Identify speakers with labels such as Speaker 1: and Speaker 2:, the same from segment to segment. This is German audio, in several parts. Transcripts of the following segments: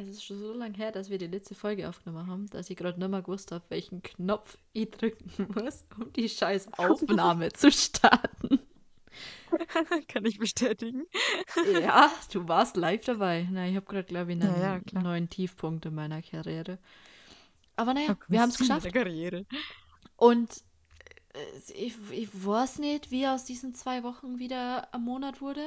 Speaker 1: Es ist schon so lange her, dass wir die letzte Folge aufgenommen haben, dass ich gerade nicht mehr gewusst habe, welchen Knopf ich drücken muss, um die scheiß Aufnahme zu starten.
Speaker 2: Kann ich bestätigen.
Speaker 1: Ja, du warst live dabei. Na, ich habe gerade, glaube ich, einen
Speaker 2: Ja, ja,
Speaker 1: neuen Tiefpunkt in meiner Karriere. Aber naja,
Speaker 2: Okay,
Speaker 1: wir haben es geschafft.
Speaker 2: Karriere.
Speaker 1: Und äh, ich, ich weiß nicht, wie aus diesen zwei Wochen wieder am Monat wurde.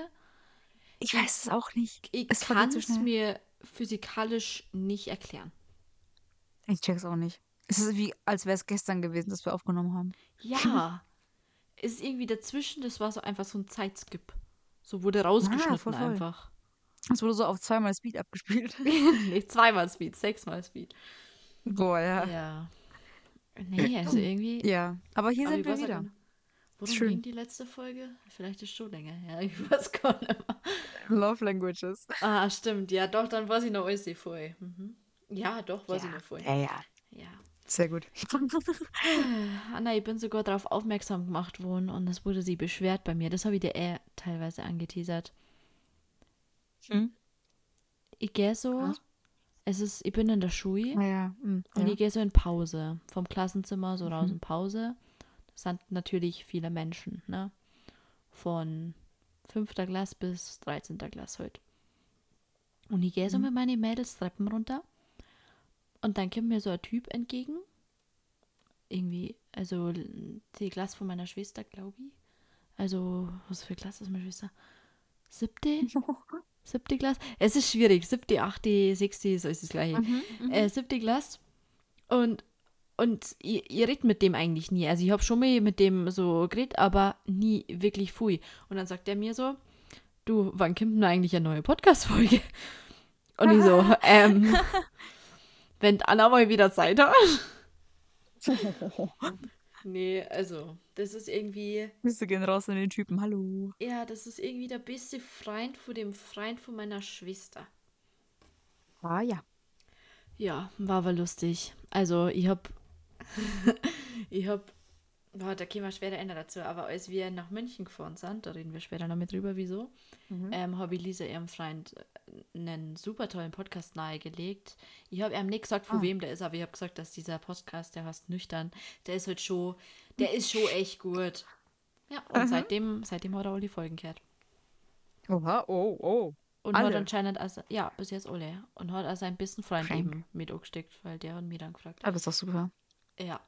Speaker 2: Ich weiß es auch nicht.
Speaker 1: Ich kann es mir physikalisch nicht erklären.
Speaker 2: Ich check's auch nicht. Es ist wie, als wäre es gestern gewesen, dass wir aufgenommen haben.
Speaker 1: Ja, es ist irgendwie dazwischen, das war so einfach so ein Zeitskip. So wurde rausgeschnitten
Speaker 2: Ah, voll, voll.
Speaker 1: einfach.
Speaker 2: Es wurde so auf zweimal Speed abgespielt.
Speaker 1: nee, zweimal Speed, sechsmal Speed.
Speaker 2: Boah, ja.
Speaker 1: Ja. Nee, also irgendwie.
Speaker 2: Ja, aber hier
Speaker 1: aber
Speaker 2: sind wir wieder.
Speaker 1: nicht, Worum
Speaker 2: Schön.
Speaker 1: ging die letzte Folge? Vielleicht ist schon länger her. Ich weiß gar nicht mehr.
Speaker 2: Love Languages.
Speaker 1: Ah, stimmt. Ja, doch, dann weiß ich noch alles voll. Mhm. Ja, doch, weiß ich noch voll.
Speaker 2: Ja, ja.
Speaker 1: Ja.
Speaker 2: Sehr gut.
Speaker 1: Anna, ich bin sogar darauf aufmerksam gemacht worden und es wurde sie beschwert bei mir. Das habe ich dir eher teilweise angeteasert.
Speaker 2: Hm?
Speaker 1: Ich gehe so,
Speaker 2: Was?
Speaker 1: es ist, ich bin in der Schule
Speaker 2: Naja. hm,
Speaker 1: und
Speaker 2: ja.
Speaker 1: ich gehe so in Pause. Vom Klassenzimmer so raus
Speaker 2: Mhm.
Speaker 1: in Pause. Sind natürlich viele Menschen, ne? Von 5. Klasse bis 13. Klasse heute. Und ich gehe so
Speaker 2: Mhm.
Speaker 1: mit meinen Mädels Treppen runter und dann kommt mir so ein Typ entgegen. Irgendwie, also die Klasse von meiner Schwester, glaube ich. Also, was für Klasse ist meine Schwester? Siebte? Siebte Klasse? Es ist schwierig. Siebte, achte, sechste, so ist das gleiche.
Speaker 2: Mhm,
Speaker 1: Äh, siebte Klasse. Und, und ihr, ihr redet mit dem eigentlich nie. Also ich habe schon mal mit dem so geredet, aber nie wirklich fui. Und dann sagt er mir so, du, wann kommt denn eigentlich eine neue Podcast-Folge? Und ich so, ähm, wenn Anna mal wieder Zeit hat. nee, also, das ist irgendwie,
Speaker 2: Grüße gehen raus an den Typen. Hallo.
Speaker 1: ja, das ist irgendwie der beste Freund von dem Freund von meiner Schwester.
Speaker 2: Ah ja.
Speaker 1: Ja, war aber lustig. Also, ich hab. Ich hab. Boah, da käme schwer der Ende dazu, aber als wir nach München gefahren sind, da reden wir später noch mit drüber, wieso,
Speaker 2: Mhm.
Speaker 1: ähm, habe ich Lisa ihrem Freund äh, einen super tollen Podcast nahegelegt. Ich habe ihm nicht gesagt, von
Speaker 2: Ah.
Speaker 1: wem der ist, aber ich habe gesagt, dass dieser Podcast, der heißt Nüchtern, der ist halt schon, der ist schon echt gut. Ja, und
Speaker 2: Mhm.
Speaker 1: seitdem, seitdem hat er all die Folgen gehört.
Speaker 2: Oha, oh, oh.
Speaker 1: Und hat
Speaker 2: Alle?
Speaker 1: anscheinend, also, ja, bis jetzt alle. Und hat also einen besten Freund
Speaker 2: Frank.
Speaker 1: eben mit angesteckt, weil der hat mich dann gefragt.
Speaker 2: Ah, das ist doch super.
Speaker 1: Ja,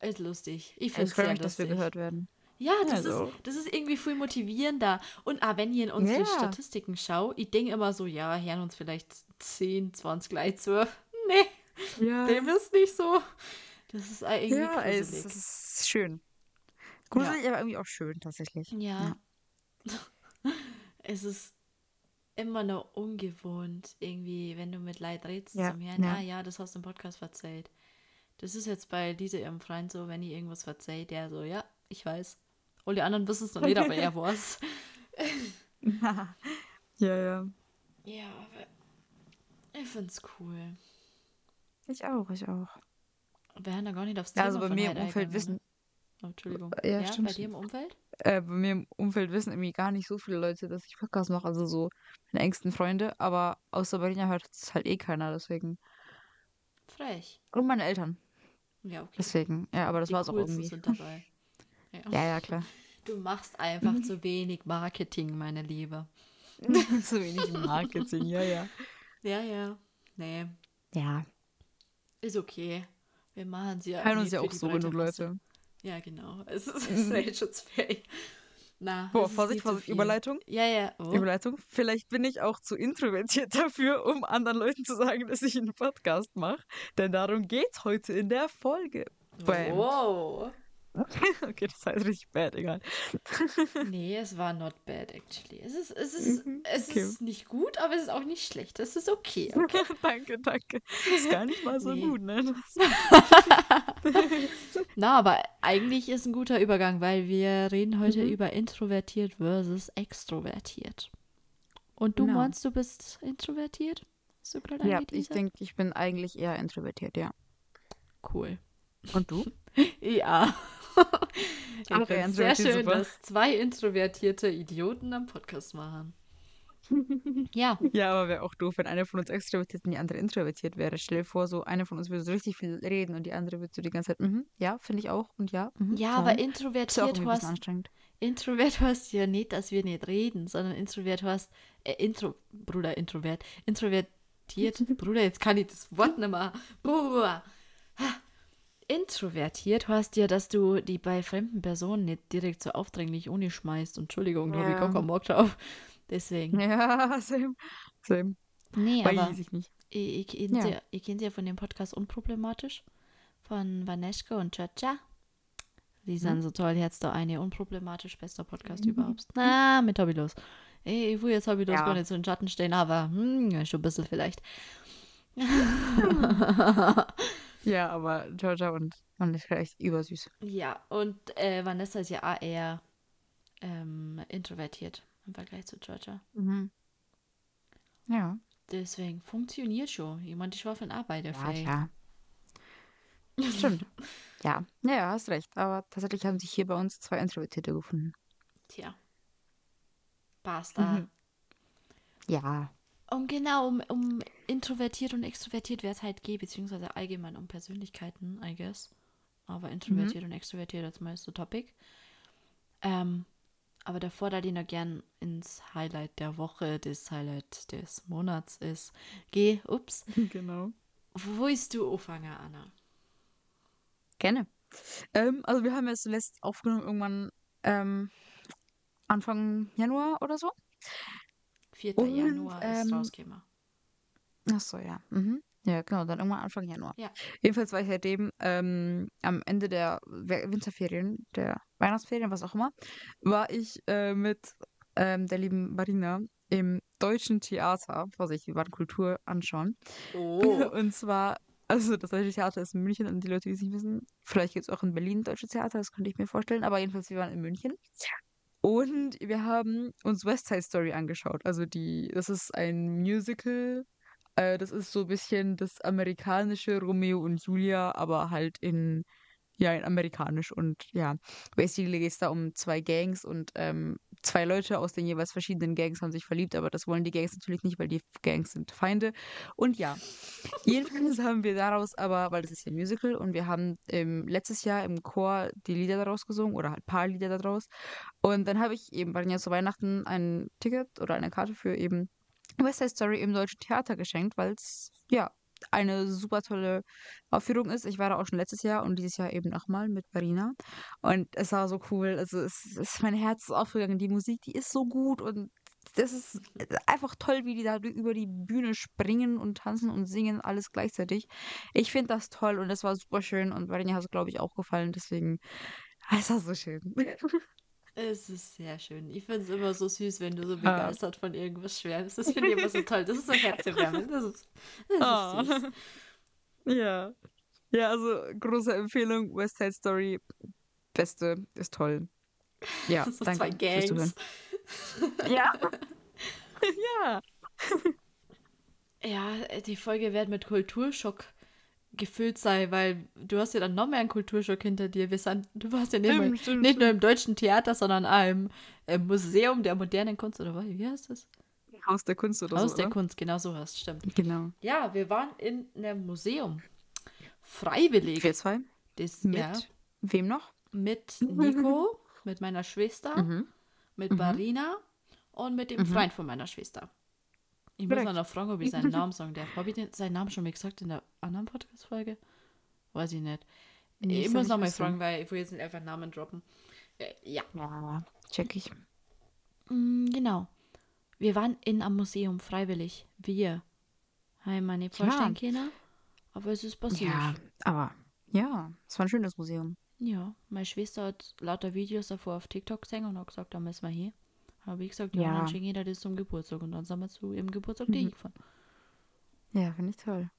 Speaker 1: ist lustig. Ich finde es sehr
Speaker 2: mich, dass wir
Speaker 1: lustig.
Speaker 2: gehört werden.
Speaker 1: Ja, das,
Speaker 2: Also.
Speaker 1: ist, das ist irgendwie viel motivierender. Und auch wenn ich in unsere
Speaker 2: Ja.
Speaker 1: Statistiken schaue, ich denke immer so, ja, hören uns vielleicht 10, 20 Leute zu. Nee,
Speaker 2: Ja,
Speaker 1: dem ist nicht so. Das ist irgendwie
Speaker 2: ja es, es ist schön. Gruselig, aber irgendwie auch schön, tatsächlich.
Speaker 1: Ja. es ist immer noch ungewohnt, irgendwie, wenn du mit Leid redest,
Speaker 2: Ja,
Speaker 1: zum Hören,
Speaker 2: ja.
Speaker 1: ah ja, das hast du im Podcast verzeiht. Das ist jetzt bei Lisa ihrem Freund so, wenn ich irgendwas verzeihe, der so, ja, ich weiß. Alle anderen wissen es noch nicht, aber er weiß.
Speaker 2: ja, ja.
Speaker 1: Ja, aber ich find's cool.
Speaker 2: Ich auch, ich auch.
Speaker 1: Wir haben da gar nicht aufs
Speaker 2: Ja,
Speaker 1: Thema
Speaker 2: also bei mir im Umfeld wissen,
Speaker 1: ne? Oh, Entschuldigung.
Speaker 2: Ja,
Speaker 1: Ja,
Speaker 2: stimmt,
Speaker 1: bei dir im Umfeld?
Speaker 2: äh, bei mir im Umfeld wissen irgendwie gar nicht so viele Leute, dass ich Podcast mache, also so meine engsten Freunde, aber außer Berliner hört es halt eh keiner, deswegen.
Speaker 1: Frech.
Speaker 2: Und meine Eltern,
Speaker 1: Ja, okay.
Speaker 2: deswegen. Ja, aber das
Speaker 1: Die
Speaker 2: war's auch irgendwie.
Speaker 1: sind dabei. Ja.
Speaker 2: Ja, ja, klar.
Speaker 1: Du machst einfach zu wenig Marketing, meine Liebe.
Speaker 2: so wenig Marketing, ja, ja.
Speaker 1: Ja, ja. Nee,
Speaker 2: Ja,
Speaker 1: ist okay. Wir machen sie ja
Speaker 2: hören uns ja auch so genug. Leute.
Speaker 1: Ja, genau. Es ist es ist
Speaker 2: Vorsicht,
Speaker 1: nie zu
Speaker 2: Vorsicht,
Speaker 1: viel.
Speaker 2: Überleitung.
Speaker 1: Ja, ja. Oh.
Speaker 2: Überleitung. Vielleicht bin ich auch zu introvertiert dafür, um anderen Leuten zu sagen, dass ich einen Podcast mache. Denn darum geht's heute in der Folge. Bam.
Speaker 1: Wow.
Speaker 2: Okay, das heißt richtig bad, egal.
Speaker 1: Nee, es war not bad, actually. Es ist, es ist,
Speaker 2: Mhm,
Speaker 1: es
Speaker 2: okay.
Speaker 1: ist nicht gut, aber es ist auch nicht schlecht. Es ist okay. okay?
Speaker 2: danke, danke. Ist gar nicht mal so
Speaker 1: Nee.
Speaker 2: gut, ne?
Speaker 1: Na, aber eigentlich ist ein guter Übergang, weil wir reden heute
Speaker 2: Mhm.
Speaker 1: über introvertiert versus extrovertiert. Und du
Speaker 2: Genau.
Speaker 1: meinst, du bist introvertiert? Hast du gerade
Speaker 2: Ja, ich denke, ich bin eigentlich eher introvertiert, ja.
Speaker 1: Cool.
Speaker 2: Und du?
Speaker 1: Ja. Ich es sehr schön,
Speaker 2: super.
Speaker 1: dass zwei introvertierte Idioten am Podcast machen. Ja,
Speaker 2: Ja, aber wäre auch doof, wenn eine von uns extrovertiert und die andere introvertiert wäre. Stell dir vor, so eine von uns würde so richtig viel reden und die andere würde so die ganze Zeit, mhm, ja, finde ich auch und ja.
Speaker 1: Aber
Speaker 2: Ist ja auch
Speaker 1: introvertiert heißt,
Speaker 2: anstrengend.
Speaker 1: Introvert heißt ja nicht, dass wir nicht reden, sondern Introvert heißt, äh, Intro, Bruder, Introvert, introvertiert, Bruder, jetzt kann ich das Wort nicht mehr. Bruder. Introvertiert heißt ja, dass du die bei fremden Personen nicht direkt so aufdringlich ohne schmeißt. Und Entschuldigung, da habe ich gar keinen Bock drauf. Deswegen.
Speaker 2: Ja, same. Same.
Speaker 1: Nee,
Speaker 2: Weiß
Speaker 1: aber
Speaker 2: ich nicht.
Speaker 1: ich, ich kenne
Speaker 2: Ja.
Speaker 1: ja. kenn ja von dem Podcast Unproblematisch von Vaneschka und Chacha. Die
Speaker 2: Mhm.
Speaker 1: sind so toll, jetzt da eine unproblematisch bester Podcast überhaupt. Na, mit hab ich los. Ey, ich will jetzt hab ich los
Speaker 2: Ja.
Speaker 1: gar nicht so in den Schatten stehen, aber hm, schon ein bisschen vielleicht.
Speaker 2: Ja, aber Georgia und man ist echt übersüß.
Speaker 1: Ja, und äh, Vanessa ist ja auch eher ähm, introvertiert im Vergleich zu Georgia.
Speaker 2: Mhm. Ja.
Speaker 1: Deswegen funktioniert schon. Jemand, ich war von Arbeit
Speaker 2: Ja, ja. Stimmt. Ja. ja, ja, hast recht. Aber tatsächlich haben sich hier bei uns zwei Introvertierte gefunden.
Speaker 1: Tja. Basta.
Speaker 2: Mhm. Ja.
Speaker 1: Und genau, um, um introvertiert und extrovertiert wird es halt gehen, beziehungsweise allgemein um Persönlichkeiten, I guess. Aber introvertiert und extrovertiert als so Topic. Ähm, aber davor, da die noch gern ins Highlight der Woche, das Highlight des Monats ist, geh, ups,
Speaker 2: Genau.
Speaker 1: wo ist du anfangen, Anna?
Speaker 2: Gerne. Ähm, also wir haben jetzt zuletzt aufgenommen irgendwann ähm, Anfang Januar oder so.
Speaker 1: 4.
Speaker 2: Und,
Speaker 1: Januar ist
Speaker 2: ähm,
Speaker 1: rausgekommen.
Speaker 2: Ach so, ja. Mhm. Ja, genau, dann irgendwann Anfang Januar.
Speaker 1: Ja.
Speaker 2: Jedenfalls war ich seitdem ähm, am Ende der Winterferien, der Weihnachtsferien, was auch immer, war ich äh, mit ähm, der lieben Marina im Deutschen Theater, was ich, wir waren Kultur anschauen.
Speaker 1: Oh.
Speaker 2: Und zwar, also das Deutsche Theater ist in München und die Leute, die es nicht wissen, vielleicht gibt es auch in Berlin Deutsche Theater, das könnte ich mir vorstellen, aber jedenfalls, wir waren in München. Und wir haben uns West Side Story angeschaut. Also die, das ist ein Musical. Äh, das ist so ein bisschen das amerikanische Romeo und Julia, aber halt in, ja, in amerikanisch. Und ja, basically geht es da um zwei Gangs und ähm, zwei Leute aus den jeweils verschiedenen Gangs haben sich verliebt, aber das wollen die Gangs natürlich nicht, weil die Gangs sind Feinde. Und ja, jedenfalls haben wir daraus aber, weil das ist ja ein Musical und wir haben ähm, letztes Jahr im Chor die Lieder daraus gesungen oder halt ein paar Lieder daraus. Und dann habe ich eben bei ja zu Weihnachten ein Ticket oder eine Karte für eben West Side Story im Deutschen Theater geschenkt, weil es ja eine super tolle Aufführung ist. Ich war da auch schon letztes Jahr und dieses Jahr eben nochmal mit Marina. Und es war so cool. Also es, es mein Herz ist aufgegangen. Die Musik, die ist so gut und das ist einfach toll, wie die da über die Bühne springen und tanzen und singen, alles gleichzeitig. Ich finde das toll und es war super schön und Marina hat es, glaube ich, auch gefallen. Deswegen, es war so schön.
Speaker 1: Es ist sehr schön. Ich finde es immer so süß, wenn du so
Speaker 2: Ah.
Speaker 1: begeistert von irgendwas schwärmst. Das finde ich immer so toll. Das ist so herzerwärmend. Das ist, das ist
Speaker 2: Ah.
Speaker 1: süß.
Speaker 2: Ja. Ja, also große Empfehlung. West Side Story. Beste, ist toll. Ja,
Speaker 1: so
Speaker 2: danke
Speaker 1: zwei. Gangs.
Speaker 2: Ja. ja.
Speaker 1: Ja, die Folge wird mit Kulturschock gefüllt sein, weil du hast ja dann noch mehr einen Kulturschock hinter dir. Wir sind, du warst ja nicht,
Speaker 2: Stimmt,
Speaker 1: nur,
Speaker 2: stimmt,
Speaker 1: nicht nur im Deutschen Theater, sondern auch im, Museum der modernen Kunst, oder was? Wie heißt das?
Speaker 2: Haus der Kunst oder
Speaker 1: Haus
Speaker 2: so,
Speaker 1: der
Speaker 2: oder?
Speaker 1: Kunst, genau so heißt stimmt.
Speaker 2: Genau.
Speaker 1: Ja, wir waren in einem Museum. Freiwillig.
Speaker 2: Wir zwei.
Speaker 1: Das,
Speaker 2: Mit
Speaker 1: ja,
Speaker 2: wem noch?
Speaker 1: mit Nico, mit meiner Schwester,
Speaker 2: Mhm.
Speaker 1: mit Barina und mit dem Freund von meiner Schwester. Ich muss mal noch fragen, ob ich seinen Namen sagen darf. Habe ich den, seinen Namen schon mal gesagt in der anderen Podcast-Folge? Weiß ich nicht.
Speaker 2: Nee,
Speaker 1: ich muss
Speaker 2: ich
Speaker 1: noch mal
Speaker 2: wissen.
Speaker 1: fragen, weil ich will jetzt nicht einfach Namen droppen. Äh, ja,
Speaker 2: Ja, check ich.
Speaker 1: Mm, genau. Wir waren in einem Museum freiwillig. Wir. Wir nicht vorstellen können. Aber es ist passiert.
Speaker 2: Ja, aber ja, es war ein schönes Museum.
Speaker 1: Ja, meine Schwester hat lauter Videos davor auf TikTok gesehen und hat gesagt, da müssen wir hin. Habe ich gesagt, ja,
Speaker 2: Ja.
Speaker 1: dann schenke ich das zum Geburtstag. Und dann sind wir zu ihrem Geburtstag
Speaker 2: Mhm.
Speaker 1: gefahren.
Speaker 2: Ja, finde ich toll.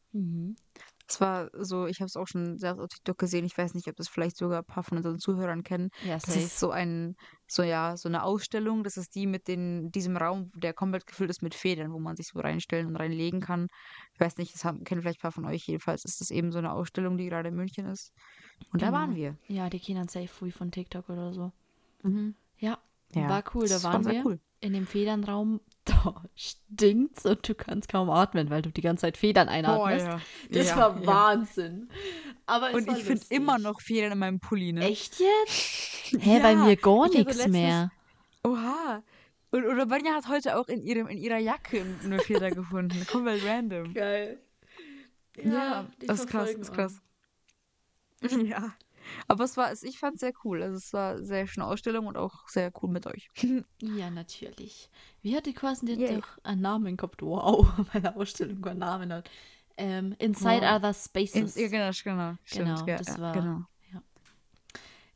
Speaker 2: Es war so, ich habe es auch schon selbst auf TikTok gesehen. Ich weiß nicht, ob das vielleicht sogar ein paar von unseren Zuhörern kennen.
Speaker 1: Ja,
Speaker 2: Das
Speaker 1: safe.
Speaker 2: ist so ein, so ja, so eine Ausstellung. Das ist die mit den, diesem Raum, der komplett gefüllt ist mit Federn, wo man sich so reinstellen und reinlegen kann. Ich weiß nicht, das haben, kennen vielleicht ein paar von euch. Jedenfalls ist das eben so eine Ausstellung, die gerade in München ist. Und da
Speaker 1: Genau.
Speaker 2: waren wir.
Speaker 1: Ja, die kennen safe früh von TikTok oder so.
Speaker 2: Mhm.
Speaker 1: Ja,
Speaker 2: Ja,
Speaker 1: war cool. Da
Speaker 2: war
Speaker 1: waren
Speaker 2: sehr
Speaker 1: wir
Speaker 2: cool.
Speaker 1: in dem Federnraum da stinkt's und du kannst kaum atmen, weil du die ganze Zeit Federn einatmest.
Speaker 2: ja.
Speaker 1: Das
Speaker 2: Ja,
Speaker 1: war
Speaker 2: ja.
Speaker 1: Wahnsinn. Aber
Speaker 2: Und ich finde immer noch Federn in meinem Pulli, ne?
Speaker 1: Echt jetzt? Hä, bei
Speaker 2: Ja,
Speaker 1: mir gar nichts mehr.
Speaker 2: Oha. Und, oder Banja hat heute auch in, ihrem, in ihrer Jacke eine Feder gefunden. Komplett random.
Speaker 1: Geil.
Speaker 2: Ja,
Speaker 1: die
Speaker 2: das ist krass, das ist krass. Ja. Aber es war, ich fand es sehr cool. Also es war eine sehr schöne Ausstellung und auch sehr cool mit euch.
Speaker 1: Ja, natürlich. Wie hat die hat
Speaker 2: Yay.
Speaker 1: doch einen Namen gehabt? Wow, meine Ausstellung einen Namen hat. Ähm, Inside
Speaker 2: Wow.
Speaker 1: Other
Speaker 2: In,
Speaker 1: Spaces.
Speaker 2: ja, genau, genau. Stimmt,
Speaker 1: Genau,
Speaker 2: ja,
Speaker 1: das
Speaker 2: ja,
Speaker 1: war-
Speaker 2: Genau.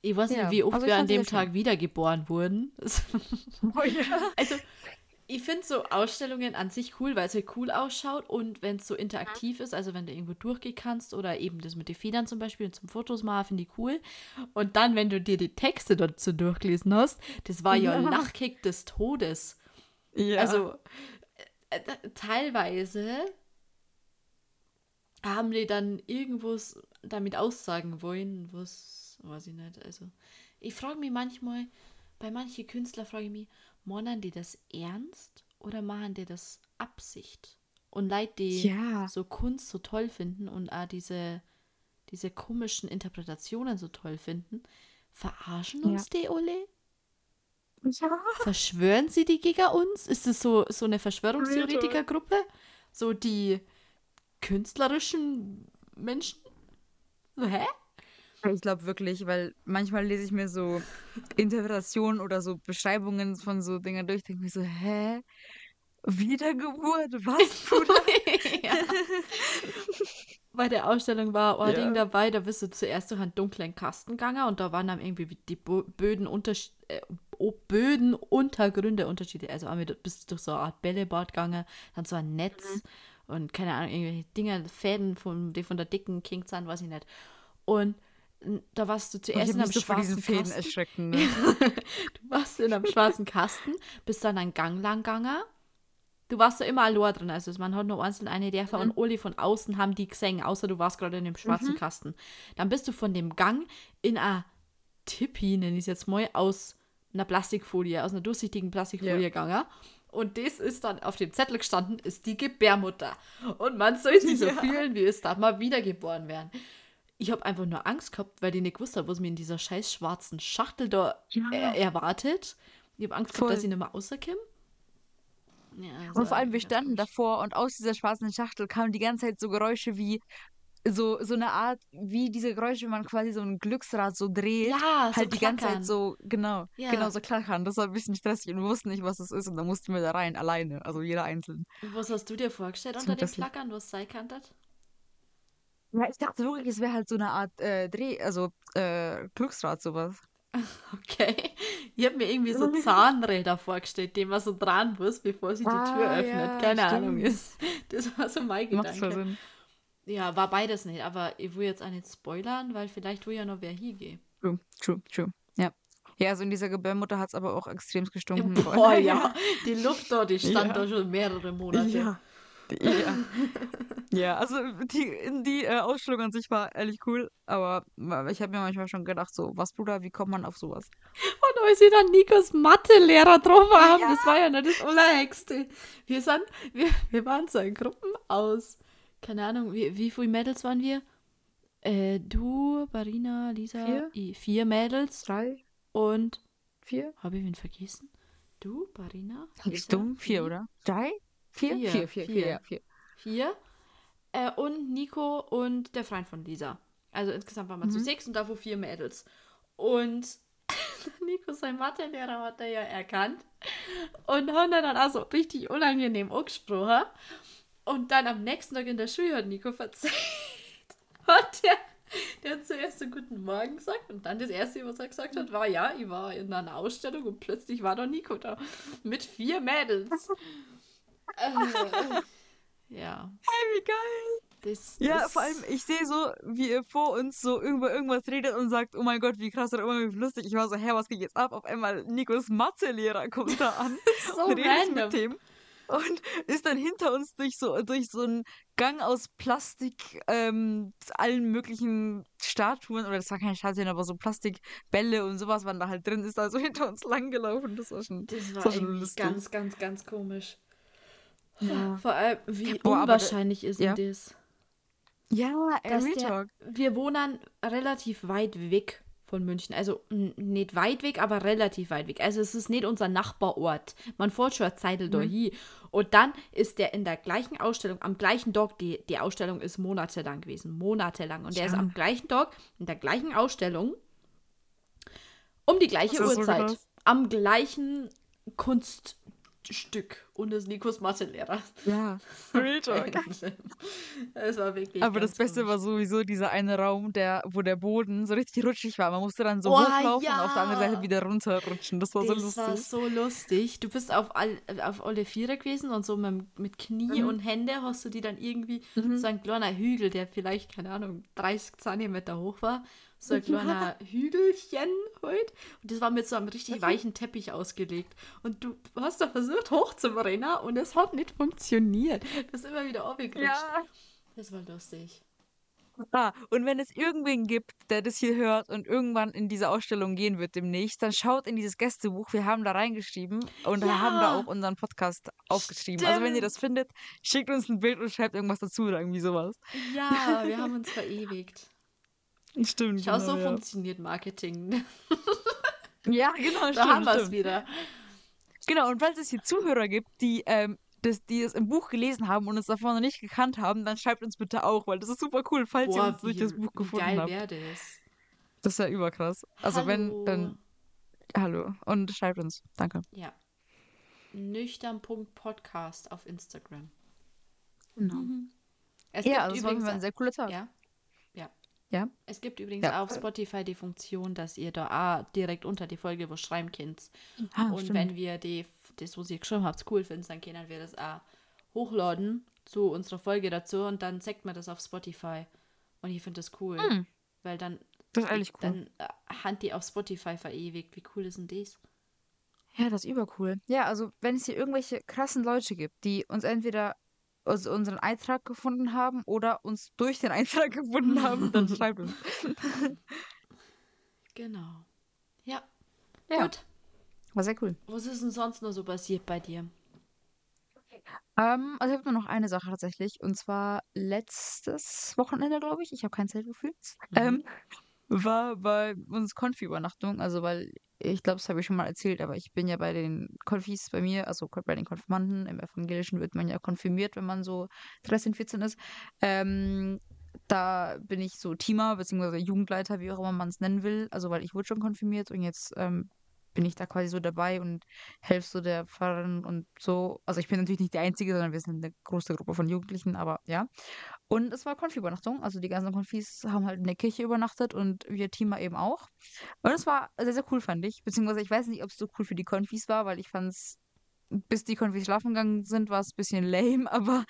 Speaker 1: Ich weiß nicht, wie oft
Speaker 2: also
Speaker 1: wir an dem
Speaker 2: schön.
Speaker 1: Tag wiedergeboren wurden.
Speaker 2: Oh, ja.
Speaker 1: Also, ich finde so Ausstellungen an sich cool, weil es halt cool ausschaut und wenn es so interaktiv ist, also wenn du irgendwo durchgehen kannst oder eben das mit den Federn zum Beispiel und zum Fotos machen, finde ich cool. Und dann, wenn du dir die Texte dazu durchgelesen hast, das war ja,
Speaker 2: Ja.
Speaker 1: Lachkick des Todes.
Speaker 2: ja.
Speaker 1: Also, äh, äh, teilweise haben die dann irgendwas damit aussagen wollen, was, weiß ich nicht. Also, ich frage mich manchmal, bei manchen Künstlern frage ich mich, meinen die das ernst oder machen die das Absicht? Und Leute, die
Speaker 2: Ja.
Speaker 1: so Kunst so toll finden und auch diese, diese komischen Interpretationen so toll finden, verarschen
Speaker 2: Ja.
Speaker 1: uns die, Ole?
Speaker 2: ja.
Speaker 1: Verschwören sie die gegen uns? Ist es so, so eine Verschwörungstheoretikergruppe? So die künstlerischen Menschen? Hä?
Speaker 2: Ich glaube wirklich, weil manchmal lese ich mir so Interpretationen oder so Beschreibungen von so Dingen durch, denke mir so, hä? Wiedergeburt? Was, Bruder?
Speaker 1: Bei der Ausstellung war ein
Speaker 2: Ja.
Speaker 1: Ding dabei, da bist du zuerst durch einen dunklen Kasten gegangen und da waren dann irgendwie die Böden Untersch äh, Böden Untergründe Unterschiede. Also einmal bist du durch so eine Art Bällebad gegangen, dann so ein Netz und keine Ahnung, irgendwelche Dinge, Fäden, von, die von der dicken King sind, weiß ich nicht. Und da warst du zuerst in einem
Speaker 2: so
Speaker 1: schwarzen
Speaker 2: Fäden
Speaker 1: Kasten.
Speaker 2: Ne?
Speaker 1: Du warst in einem schwarzen Kasten, bist dann einen Gang lang gegangen. Du warst da immer allein drin, also man hat nur einzeln eine Dörfer und Oli von außen haben die gesehen, außer du warst gerade in dem schwarzen Kasten. Dann bist du von dem Gang in a Tippi, nenne ich es jetzt mal, aus einer Plastikfolie, aus einer durchsichtigen Plastikfolie
Speaker 2: Ja.
Speaker 1: gegangen. Und das ist dann auf dem Zettel gestanden, ist die Gebärmutter. Und man soll sich so
Speaker 2: Ja.
Speaker 1: fühlen, wie es da mal wiedergeboren werden. Ich habe einfach nur Angst gehabt, weil die nicht gewusst hat, was mir in dieser scheiß schwarzen Schachtel da
Speaker 2: Ja.
Speaker 1: er erwartet. Ich habe Angst
Speaker 2: Voll.
Speaker 1: gehabt, dass ich nicht mehr rauskomme. Ja, also
Speaker 2: Und vor allem, wir standen davor und aus dieser schwarzen Schachtel kamen die ganze Zeit so Geräusche wie so, so eine Art, wie diese Geräusche, wenn man quasi so ein Glücksrad so dreht.
Speaker 1: Ja, so
Speaker 2: halt die ganze
Speaker 1: klackern.
Speaker 2: Zeit so, genau,
Speaker 1: Ja.
Speaker 2: genau so klackern. Das war ein bisschen stressig und wir wussten nicht, was das ist und dann mussten wir da rein, alleine, also jeder einzeln.
Speaker 1: Was hast du dir vorgestellt unter dem. Klackern, was sein kann das?
Speaker 2: Ja, ich dachte wirklich, es wäre halt so eine Art äh, Dreh, also äh, Glücksrad, sowas.
Speaker 1: Okay. Ich habe mir irgendwie so Zahnräder vorgestellt, die man so dran muss, bevor sie die Tür
Speaker 2: Ah,
Speaker 1: öffnet.
Speaker 2: ja,
Speaker 1: Keine Ahnung.
Speaker 2: stimmt.
Speaker 1: Ist, das war so mein Gedanke.
Speaker 2: Sinn.
Speaker 1: Ja, war beides nicht, aber ich will jetzt auch nicht spoilern, weil vielleicht will ja noch wer hingehen.
Speaker 2: True, true, true. Ja. Ja, also in dieser Gebärmutter hat es aber auch extrem gestunken.
Speaker 1: Boah, ja. Die Luft dort, die stand
Speaker 2: Ja.
Speaker 1: da schon mehrere Monate.
Speaker 2: Ja. Ja. ja, also die, die äh, Ausstellung an sich war ehrlich cool, aber ich habe mir manchmal schon gedacht, so, was, Bruder, wie kommt man auf sowas?
Speaker 1: Und als sie dann Nikos Mathelehrer drauf haben,
Speaker 2: Ja.
Speaker 1: das war ja nicht das Allerhexte. Wir sind, wir, wir waren so in Gruppen aus, keine Ahnung, wie, wie viele Mädels waren wir? Äh, du, Barina, Lisa,
Speaker 2: Vier?
Speaker 1: i- vier Mädels
Speaker 2: Drei,
Speaker 1: und,
Speaker 2: vier?
Speaker 1: habe ich wen vergessen? Du, Barina,
Speaker 2: Bist dumm? Vier, oder? Drei? Vier?
Speaker 1: Vier,
Speaker 2: Vier, vier,
Speaker 1: vier.
Speaker 2: vier, vier.
Speaker 1: Äh, und Nico und der Freund von Lisa. Also insgesamt waren wir zu
Speaker 2: Mhm.
Speaker 1: sechs und davor vier Mädels. Und Nico, sein Mathelehrer, hat er ja erkannt. Und haben dann auch so richtig unangenehm angesprochen. Und dann am nächsten Tag in der Schule hat Nico verzeiht. Und der, der hat zuerst so guten Morgen gesagt. Und dann das Erste, was er gesagt hat, war, ja, ich war in einer Ausstellung und plötzlich war da Nico da. Mit vier Mädels. ja.
Speaker 2: Hey, wie geil!
Speaker 1: Das,
Speaker 2: Ja,
Speaker 1: das,
Speaker 2: vor allem, ich sehe so, wie ihr vor uns so über irgendwas redet und sagt, oh mein Gott, wie krass oder oh mein Gott, wie lustig. Ich war so, hä, was geht jetzt ab? Auf einmal Nikos Mathelehrer kommt da an
Speaker 1: so
Speaker 2: und redet mit dem und ist dann hinter uns durch so, durch so einen Gang aus Plastik, ähm, allen möglichen Statuen, oder das war keine Statuen, aber so Plastikbälle und sowas waren da halt drin, ist also hinter uns langgelaufen. Das war schon,
Speaker 1: Das
Speaker 2: war
Speaker 1: war
Speaker 2: schon lustig.
Speaker 1: ganz, ganz, ganz komisch.
Speaker 2: Ja.
Speaker 1: Vor allem, wie
Speaker 2: Boah,
Speaker 1: unwahrscheinlich ist
Speaker 2: ja.
Speaker 1: das?
Speaker 2: Ja,
Speaker 1: Dass der, wir wohnen relativ weit weg von München. Also nicht weit weg, aber relativ weit weg. Also es ist nicht unser Nachbarort. Man fährt schon eine Zeit da hin. Und dann ist der in der gleichen Ausstellung, am gleichen Tag, die, die Ausstellung ist monatelang gewesen. Monatelang. Und der ist
Speaker 2: Ja.
Speaker 1: am gleichen Tag, in der gleichen Ausstellung, um die gleiche
Speaker 2: so
Speaker 1: Uhrzeit.
Speaker 2: krass.
Speaker 1: am gleichen Kunststück. Und ist Nikos Mathelehrer.
Speaker 2: Ja, Real Talk.
Speaker 1: Es war wirklich.
Speaker 2: Aber das Beste
Speaker 1: komisch.
Speaker 2: war sowieso dieser eine Raum, der, wo der Boden so richtig rutschig war. Man musste dann so
Speaker 1: Oh,
Speaker 2: hochlaufen und auf der anderen
Speaker 1: ja.
Speaker 2: Seite wieder runterrutschen. Das war so
Speaker 1: das
Speaker 2: lustig.
Speaker 1: war so lustig. Du bist auf, all, auf alle Vierer gewesen und so mit, mit Knie
Speaker 2: Mhm.
Speaker 1: und Hände hast du die dann irgendwie
Speaker 2: Mhm.
Speaker 1: so ein kleiner Hügel, der vielleicht, keine Ahnung, 30 Zentimeter hoch war. So ein
Speaker 2: Ja.
Speaker 1: kleiner Hügelchen halt. Und das war mit so einem richtig weichen Teppich ausgelegt. Und du hast da versucht hochzurennen und es hat nicht funktioniert. Du bist immer wieder aufgerutscht.
Speaker 2: Ja.
Speaker 1: Das war lustig.
Speaker 2: Ah, und wenn es irgendwen gibt, der das hier hört und irgendwann in diese Ausstellung gehen wird demnächst, dann schaut in dieses Gästebuch. Wir haben da reingeschrieben und
Speaker 1: Ja.
Speaker 2: haben da auch unseren Podcast aufgeschrieben. Also wenn ihr das findet, schickt uns ein Bild und schreibt irgendwas dazu oder irgendwie sowas.
Speaker 1: Ja, wir haben uns verewigt.
Speaker 2: Stimmt.
Speaker 1: Schau, so
Speaker 2: genau, ja.
Speaker 1: funktioniert Marketing.
Speaker 2: Ja, genau,
Speaker 1: Da
Speaker 2: stimmt.
Speaker 1: haben wir es wieder.
Speaker 2: Genau, und falls es hier Zuhörer gibt, die, ähm, das, die es im Buch gelesen haben und es davor noch nicht gekannt haben, dann schreibt uns bitte auch, weil das ist super cool, falls ihr uns durch das Buch gefunden
Speaker 1: geil
Speaker 2: habt.
Speaker 1: wäre das?
Speaker 2: Das ist ja überkrass. Also wenn,
Speaker 1: Hallo.
Speaker 2: dann hallo und schreibt uns. Danke.
Speaker 1: Ja. Nüchtern.podcast auf Instagram.
Speaker 2: Genau.
Speaker 1: Es
Speaker 2: Ja, also es war
Speaker 1: übrigens
Speaker 2: ein sehr cooler Tag.
Speaker 1: ja, ja. Es gibt übrigens
Speaker 2: Ja.
Speaker 1: auf Spotify die Funktion, dass ihr da direkt unter die Folge wo schreiben könnt.
Speaker 2: Ah,
Speaker 1: Und
Speaker 2: stimmt.
Speaker 1: wenn wir die, das, was ihr geschrieben habt, cool finden, dann können wir das auch hochladen zu unserer Folge dazu und dann zeigt man das auf Spotify. Und ich finde das cool.
Speaker 2: Hm.
Speaker 1: Weil dann,
Speaker 2: Das ist ehrlich cool.
Speaker 1: dann äh, hat die auf Spotify verewigt. Wie cool ist denn das?
Speaker 2: Ja, das ist übercool. Ja, also wenn es hier irgendwelche krassen Leute gibt, die uns entweder aus unseren Eintrag gefunden haben oder uns durch den Eintrag gefunden haben, dann schreibt uns.
Speaker 1: Genau. Ja.
Speaker 2: Ja.
Speaker 1: Gut.
Speaker 2: War sehr cool.
Speaker 1: Was ist denn sonst noch so passiert bei dir?
Speaker 2: Ähm, also ich habe nur noch eine Sache tatsächlich. Und zwar letztes Wochenende, glaube ich. Ich habe kein Zeltgefühl.
Speaker 1: Mhm.
Speaker 2: Ähm, war bei uns Konfi-Übernachtung. Also weil, ich glaube, das habe ich schon mal erzählt, aber ich bin ja bei den Konfis bei mir, also bei den Konfirmanden. Im Evangelischen wird man ja konfirmiert, wenn man so 13, 14 ist. Ähm, da bin ich so Teamer, beziehungsweise Jugendleiter, wie auch immer man es nennen will. Also weil ich wurde schon konfirmiert und jetzt ähm, bin ich da quasi so dabei und helfe so der Pfarrerin und so. Also ich bin natürlich nicht die Einzige, sondern wir sind eine große Gruppe von Jugendlichen, aber ja. Und es war Konfi-Übernachtung. Also die ganzen Konfis haben halt in der Kirche übernachtet und wir Teamer eben auch. Und es war sehr, sehr cool, fand ich. Beziehungsweise ich weiß nicht, ob es so cool für die Konfis war, weil ich fand es, bis die Konfis schlafen gegangen sind, war es ein bisschen lame, aber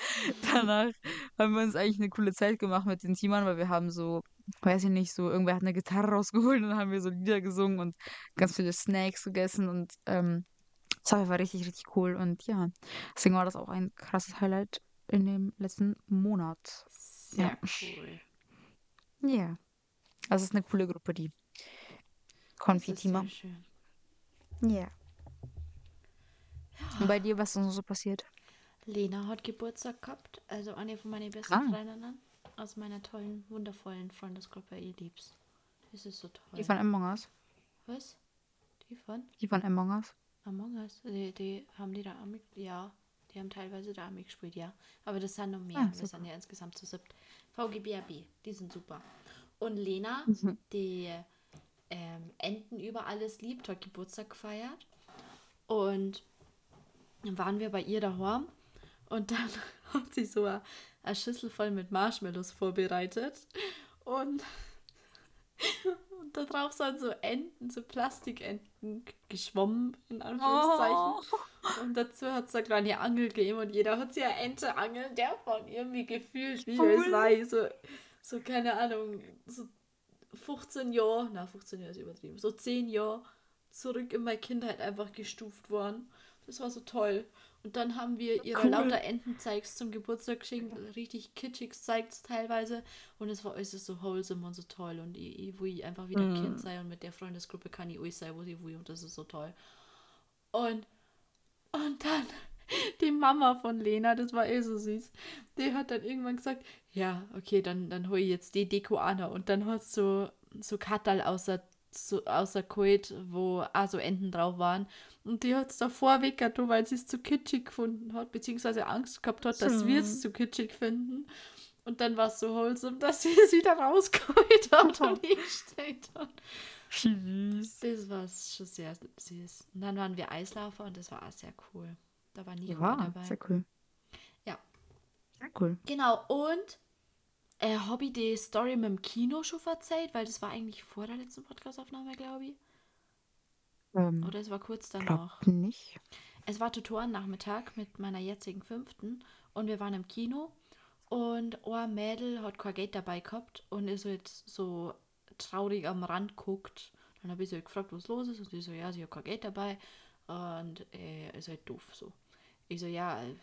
Speaker 2: danach haben wir uns eigentlich eine coole Zeit gemacht mit den Teamern, weil wir haben so, weiß ich nicht, so, irgendwer hat eine Gitarre rausgeholt und dann haben wir so Lieder gesungen und ganz viele Snacks gegessen und ähm, das war richtig, richtig cool. Und ja, deswegen war das auch ein krasses Highlight in dem letzten Monat.
Speaker 1: Sehr
Speaker 2: Ja.
Speaker 1: cool.
Speaker 2: Ja. Also es ist eine coole Gruppe, die
Speaker 1: schön.
Speaker 2: Ja. Und bei dir, was ist denn so passiert?
Speaker 1: Lena hat Geburtstag gehabt, also eine von meinen besten
Speaker 2: Ah.
Speaker 1: Freundinnen aus meiner tollen, wundervollen Freundesgruppe, ihr Liebs. Das ist so toll.
Speaker 2: Die von Among Us.
Speaker 1: Was? Die von
Speaker 2: Die von Among Us.
Speaker 1: Among Us? Die, die haben die da mit, ja, die haben teilweise da auch mitgespielt, ja. Aber das sind noch mehr.
Speaker 2: Ah,
Speaker 1: Wir sind ja insgesamt zu siebt. VGBRB, die sind super. Und Lena,
Speaker 2: Mhm.
Speaker 1: die ähm, Enten über alles liebt, hat Geburtstag gefeiert. Und dann waren wir bei ihr daheim und dann hat sie so eine, eine Schüssel voll mit Marshmallows vorbereitet. Und, und da drauf sind so Enten, so Plastikenten geschwommen, in Anführungszeichen. Und dazu hat es eine kleine Angel gegeben und jeder hat sich eine Ente angeln, der von irgendwie gefühlt, wie
Speaker 2: Cool.
Speaker 1: es war, so, so, keine Ahnung, so 15 Jahre, na 15 Jahre ist übertrieben, so 10 Jahre zurück in meine Kindheit einfach gestuft worden. Das war so toll. Und dann haben wir ihre
Speaker 2: Cool.
Speaker 1: lauter Entenzeigs zum Geburtstag geschenkt, richtig kitschig zeigt teilweise. Und es war äußerst so wholesome und so toll. Und ich, ich will einfach wieder
Speaker 2: Mm.
Speaker 1: Kind sein und mit der Freundesgruppe kann ich euch sein, wo sie will. Und das ist so toll. Und, und dann die Mama von Lena, das war eh so süß. Die hat dann irgendwann gesagt, ja, okay, dann, dann hol ich jetzt die Deko an. Und dann hat so, so Kattal außer, so, außer Kult, wo auch so Enten drauf waren. Und die hat es davor weggert, weil sie es zu kitschig gefunden hat, beziehungsweise Angst gehabt hat, dass
Speaker 2: Hm.
Speaker 1: wir es zu kitschig finden. Und dann war es so wholesome, dass sie es wieder rausgeholt hat und hingestellt hat.
Speaker 2: Süß.
Speaker 1: Das war schon sehr süß. Und dann waren wir Eislaufer und das war auch sehr cool. Da war Nico
Speaker 2: Ja,
Speaker 1: dabei.
Speaker 2: sehr cool.
Speaker 1: Ja.
Speaker 2: Sehr cool.
Speaker 1: Genau, und äh, habe ich die Story mit dem Kino schon erzählt, weil das war eigentlich vor der letzten Podcastaufnahme, glaube ich.
Speaker 2: Ähm,
Speaker 1: Oder es war kurz danach.
Speaker 2: nicht.
Speaker 1: Es war Tutorennachmittag mit meiner jetzigen Fünften und wir waren im Kino und ein Mädel hat kein Geld dabei gehabt und ist halt so traurig am Rand guckt. Dann habe ich sie halt gefragt, was los ist und sie so, ja, sie hat kein Geld dabei und äh, ist halt doof so. Ich so, ja, äh,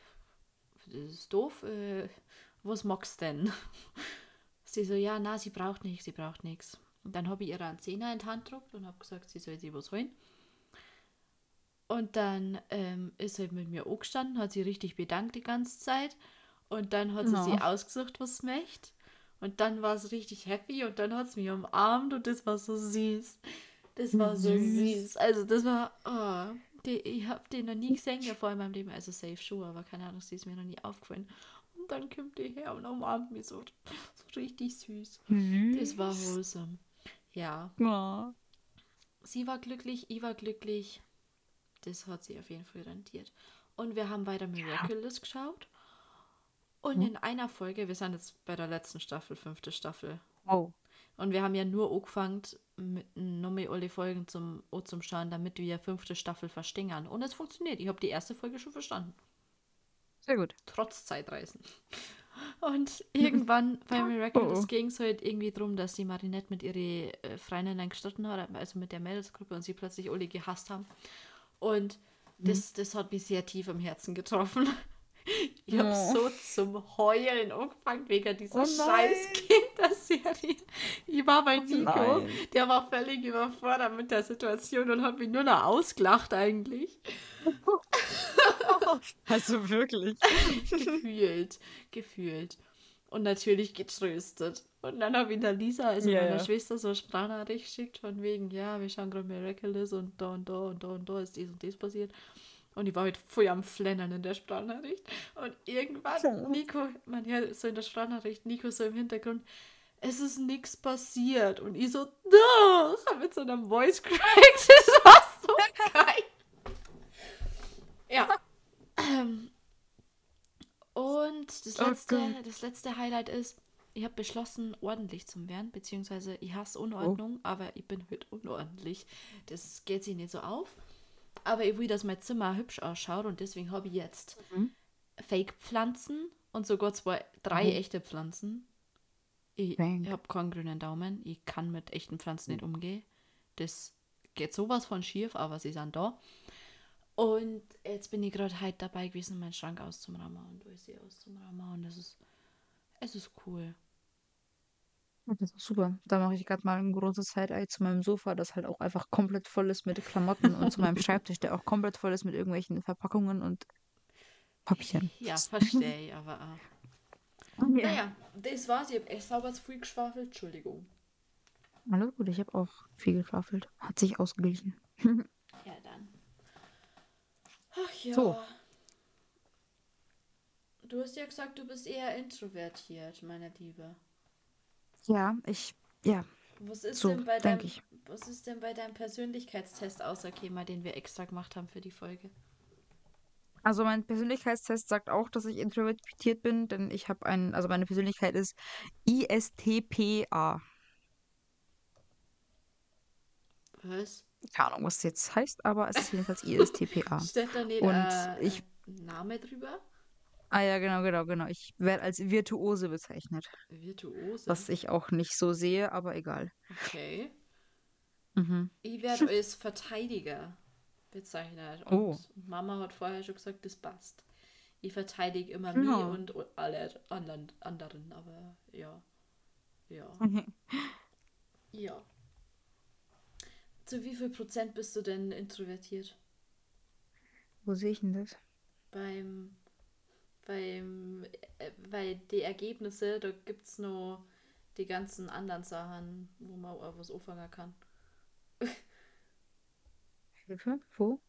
Speaker 1: das ist doof, äh, was magst denn? Sie so, ja, na, sie braucht nichts, sie braucht nichts. Und dann habe ich ihr einen Zehner in die Hand gedrückt und habe gesagt, sie soll sich was holen. Und dann ähm, ist sie mit mir angestanden, hat sie richtig bedankt die ganze Zeit. Und dann hat sie
Speaker 2: No.
Speaker 1: sich ausgesucht, was sie möchte. Und dann war sie richtig happy und dann hat sie mich umarmt und das war so süß. Das war so
Speaker 2: Süß.
Speaker 1: süß. Also das war, oh, die, ich habe den noch nie gesehen davor in meinem Leben. Also safe schon, aber keine Ahnung, sie ist mir noch nie aufgefallen. Und dann kommt die her und umarmt mich so, so richtig süß. Das war wholesome. Ja,
Speaker 2: Ja.
Speaker 1: sie war glücklich, ich war glücklich. Das hat sie auf jeden Fall rentiert. Und wir haben weiter Miraculous geschaut. Und
Speaker 2: Mhm.
Speaker 1: in einer Folge, wir sind jetzt bei der letzten Staffel, fünfte Staffel.
Speaker 2: Oh.
Speaker 1: Und wir haben ja nur angefangen mit noch mehr alle Folgen zum, auch zum Schauen, damit wir fünfte Staffel verstehen. Und es funktioniert. Ich habe die erste Folge schon verstanden.
Speaker 2: Sehr gut.
Speaker 1: Trotz Zeitreisen. Und irgendwann bei Miraculous
Speaker 2: Oh.
Speaker 1: ging es halt irgendwie darum, dass die Marinette mit ihren äh, Freundinnen gestritten hat, also mit der Mädelsgruppe und sie plötzlich alle gehasst haben. Und das, das hat mich sehr tief am Herzen getroffen. Ich habe
Speaker 2: Oh.
Speaker 1: so zum Heulen angefangen wegen dieser
Speaker 2: Oh
Speaker 1: scheiß Kinderserie. Ich war bei Nico,
Speaker 2: nein.
Speaker 1: der war völlig überfordert mit der Situation und hat mich nur noch ausgelacht eigentlich.
Speaker 2: Also wirklich.
Speaker 1: gefühlt, gefühlt. Und natürlich getröstet. Und dann habe ich der Lisa, also
Speaker 2: Ja,
Speaker 1: meiner
Speaker 2: ja.
Speaker 1: Schwester, so eine Sprachnachricht geschickt, von wegen, ja, wir schauen gerade Miraculous und da und da und da und da ist dies und das passiert. Und ich war halt voll am Flennern in der Sprachnachricht. Und irgendwann, Nico, man hört so in der Sprachnachricht, Nico so im Hintergrund, es ist nichts passiert. Und ich so, doch, mit so einem Voice Crack, das war so geil. Ja. Und das
Speaker 2: Oh
Speaker 1: letzte,
Speaker 2: Gott.
Speaker 1: das letzte Highlight ist, ich habe beschlossen, ordentlich zu werden, beziehungsweise ich hasse Unordnung,
Speaker 2: Oh.
Speaker 1: aber ich bin halt unordentlich. Das geht sich nicht so auf. Aber ich will, dass mein Zimmer hübsch ausschaut und deswegen habe ich jetzt
Speaker 2: Mhm.
Speaker 1: Fake-Pflanzen und sogar zwei, drei
Speaker 2: Mhm.
Speaker 1: echte Pflanzen. Ich, ich habe keinen grünen Daumen. Ich kann mit echten Pflanzen nicht umgehen. Das geht sowas von schief, aber sie sind da. Und jetzt bin ich gerade halt dabei gewesen, meinen Schrank auszumrahmen und alles hier auszumrahmen. Und das ist, es ist cool.
Speaker 2: Das ist super. Da mache ich gerade mal ein großes Side-Eye zu meinem Sofa, das halt auch einfach komplett voll ist mit Klamotten und zu meinem Schreibtisch, der auch komplett voll ist mit irgendwelchen Verpackungen und Papieren.
Speaker 1: Ja, verstehe ich, aber auch. Naja, das war's. Ich habe echt sauber zu viel geschwafelt. Entschuldigung.
Speaker 2: Alles gut, ich habe auch viel geschwafelt. Hat sich ausgeglichen.
Speaker 1: Ja, dann. Ach ja.
Speaker 2: So.
Speaker 1: Du hast ja gesagt, du bist eher introvertiert, meine Liebe.
Speaker 2: Ja, ich, ja,
Speaker 1: Was ist
Speaker 2: So,
Speaker 1: denn bei deinem,
Speaker 2: ich.
Speaker 1: was ist denn bei deinem Persönlichkeitstest außerkämer, den wir extra gemacht haben für die Folge?
Speaker 2: Also mein Persönlichkeitstest sagt auch, dass ich introvertiert bin, denn ich habe einen, also meine Persönlichkeit ist ISTPA.
Speaker 1: Was?
Speaker 2: Keine Ahnung, was das jetzt heißt, aber es ist jedenfalls ISTPA.
Speaker 1: Steht da nicht
Speaker 2: Und
Speaker 1: äh,
Speaker 2: ich-
Speaker 1: Name drüber?
Speaker 2: Ah ja, genau, genau, genau. Ich werde als Virtuose bezeichnet,
Speaker 1: Virtuose.
Speaker 2: was ich auch nicht so sehe, aber egal.
Speaker 1: Okay.
Speaker 2: Mhm.
Speaker 1: Ich werde als Verteidiger bezeichnet. Und
Speaker 2: Oh.
Speaker 1: Mama hat vorher schon gesagt, das passt. Ich verteidige immer
Speaker 2: Ja.
Speaker 1: mich und alle anderen, anderen, aber ja. Ja. Ja. Zu wie viel Prozent bist du denn introvertiert?
Speaker 2: Wo sehe ich denn das?
Speaker 1: beim, beim, äh, weil die Ergebnisse, da gibt es noch die ganzen anderen Sachen, wo man auch was anfangen kann.
Speaker 2: Hilfe? Wo?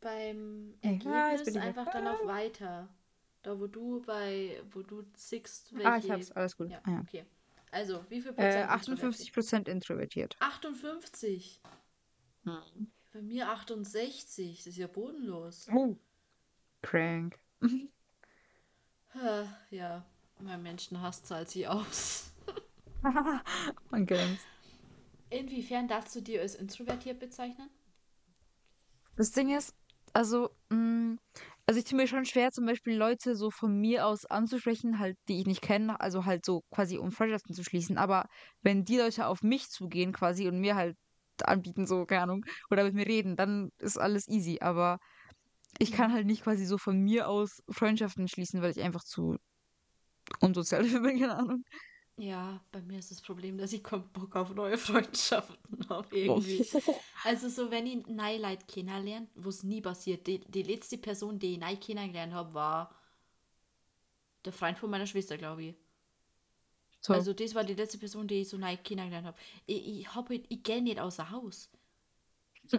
Speaker 1: Beim
Speaker 2: Ja,
Speaker 1: Ergebnis
Speaker 2: ich
Speaker 1: einfach dann auf weiter. Da wo du bei, wo du siehst, welche.
Speaker 2: Ah, ich hab's, alles gut.
Speaker 1: Ja,
Speaker 2: Ah, ja.
Speaker 1: okay. Also, wie viel
Speaker 2: Äh,
Speaker 1: Prozent?
Speaker 2: 58% introvertiert.
Speaker 1: 58. Bei mir 68. Das ist ja bodenlos.
Speaker 2: Oh. Crank.
Speaker 1: Äh, Ja, mein Menschenhass zahlt sie aus.
Speaker 2: Man kennt's.
Speaker 1: Inwiefern darfst du dir als introvertiert bezeichnen?
Speaker 2: Das Ding ist, also, mh, also ich tue mir schon schwer, zum Beispiel Leute so von mir aus anzusprechen, halt, die ich nicht kenne, also halt so quasi um Freundschaften zu schließen. Aber wenn die Leute auf mich zugehen quasi und mir halt anbieten, so, keine Ahnung, oder mit mir reden, dann ist alles easy. Aber ich kann halt nicht quasi so von mir aus Freundschaften schließen, weil ich einfach zu unsozial bin, keine Ahnung.
Speaker 1: Ja, bei mir ist das Problem, dass ich keinen Bock auf neue Freundschaften habe irgendwie. Also so, wenn ich neue Leute kennenlerne, wo es nie passiert. Die, die letzte Person, die ich neu kennengelernt habe, war der Freund von meiner Schwester, glaube ich.
Speaker 2: So.
Speaker 1: Also das war die letzte Person, die ich so neu kennengelernt habe. Ich, ich, hab halt, ich gehe nicht außer Haus.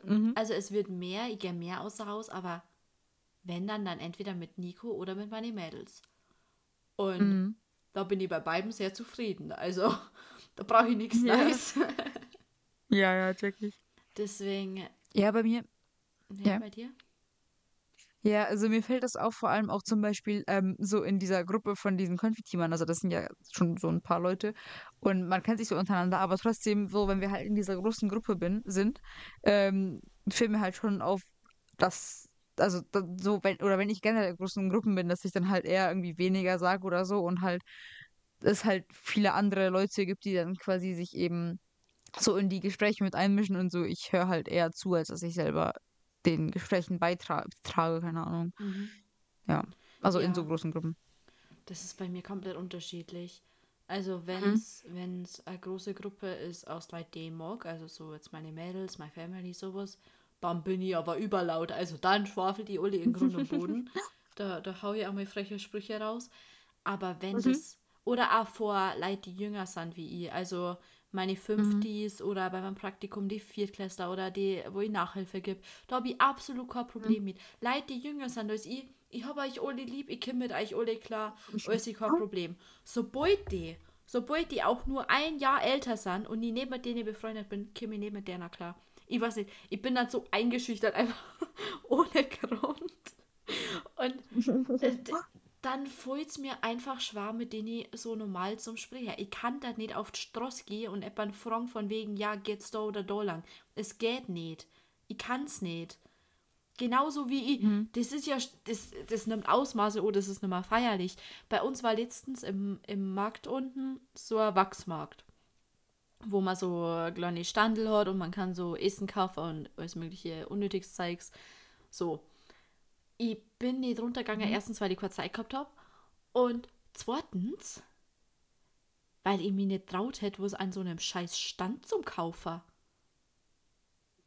Speaker 2: mhm.
Speaker 1: Also es wird mehr, ich gehe mehr außer Haus, aber wenn dann, dann entweder mit Nico oder mit meinen Mädels. Und
Speaker 2: Mhm.
Speaker 1: da bin ich bei beiden sehr zufrieden. Also da brauche ich nichts
Speaker 2: Ja.
Speaker 1: Neues.
Speaker 2: Ja, ja, wirklich.
Speaker 1: Deswegen,
Speaker 2: Ja, bei mir,
Speaker 1: ja,
Speaker 2: Ja.
Speaker 1: bei dir?
Speaker 2: Ja, also mir fällt das auf, vor allem auch zum Beispiel ähm, so in dieser Gruppe von diesen Konfiteamern. Also das sind ja schon so ein paar Leute und man kennt sich so untereinander, aber trotzdem so, wenn wir halt in dieser großen Gruppe bin, sind, ähm, fällt mir halt schon auf, dass, also so, wenn, oder wenn ich generell in großen Gruppen bin, dass ich dann halt eher irgendwie weniger sage oder so und halt es halt viele andere Leute gibt, die dann quasi sich eben so in die Gespräche mit einmischen und so. Ich höre halt eher zu, als dass ich selber den Gesprächen beitrage, keine Ahnung.
Speaker 1: Mhm.
Speaker 2: Ja, also in so
Speaker 1: Ja.
Speaker 2: großen Gruppen.
Speaker 1: Das ist bei mir komplett unterschiedlich. Also
Speaker 2: Mhm.
Speaker 1: wenn's, wenn's eine große Gruppe ist aus Leuten, die ich mag, also so jetzt meine Mädels, meine Family, sowas, dann bin ich aber überlaut. Also dann schwafelt die alle in Grund und Boden. Da, da hau ich auch mal freche Sprüche raus. Aber wenn
Speaker 2: Mhm.
Speaker 1: das, oder auch vor Leute, die jünger sind wie ich, also meine
Speaker 2: Mhm.
Speaker 1: Fünftis oder bei meinem Praktikum die Viertklässler oder die, wo ich Nachhilfe gebe, da habe ich absolut kein
Speaker 2: Mhm.
Speaker 1: Problem mit. Leute, die jünger sind als ich, ich habe euch alle lieb, ich komme mit euch alle klar, alles ist kein Problem. Sobald die, sobald die auch nur ein Jahr älter sind und ich nicht mit denen befreundet bin, komme ich nicht mit denen klar. Ich weiß nicht, ich bin dann so eingeschüchtert, einfach ohne Grund. Und äh, dann fällt es mir einfach schwer, mit denen ich so normal zum Sprechen. Ich kann da nicht auf die Straße gehen und jemanden fragen von wegen, ja, geht's da oder da lang. Es geht nicht. Ich kann's nicht. Genauso wie ich, das ist ja, das, das nimmt Ausmaße, oh, das ist nicht mehr feierlich. Bei uns war letztens im, im Markt unten so ein Wachsmarkt, wo man so kleine Standel hat und man kann so Essen kaufen und alles mögliche unnötiges Zeugs. So. Ich bin nicht runtergegangen, erstens, weil ich keine Zeit gehabt habe und zweitens, weil ich mich nicht traut hätte, wo es an so einem scheiß Stand zum Kaufen.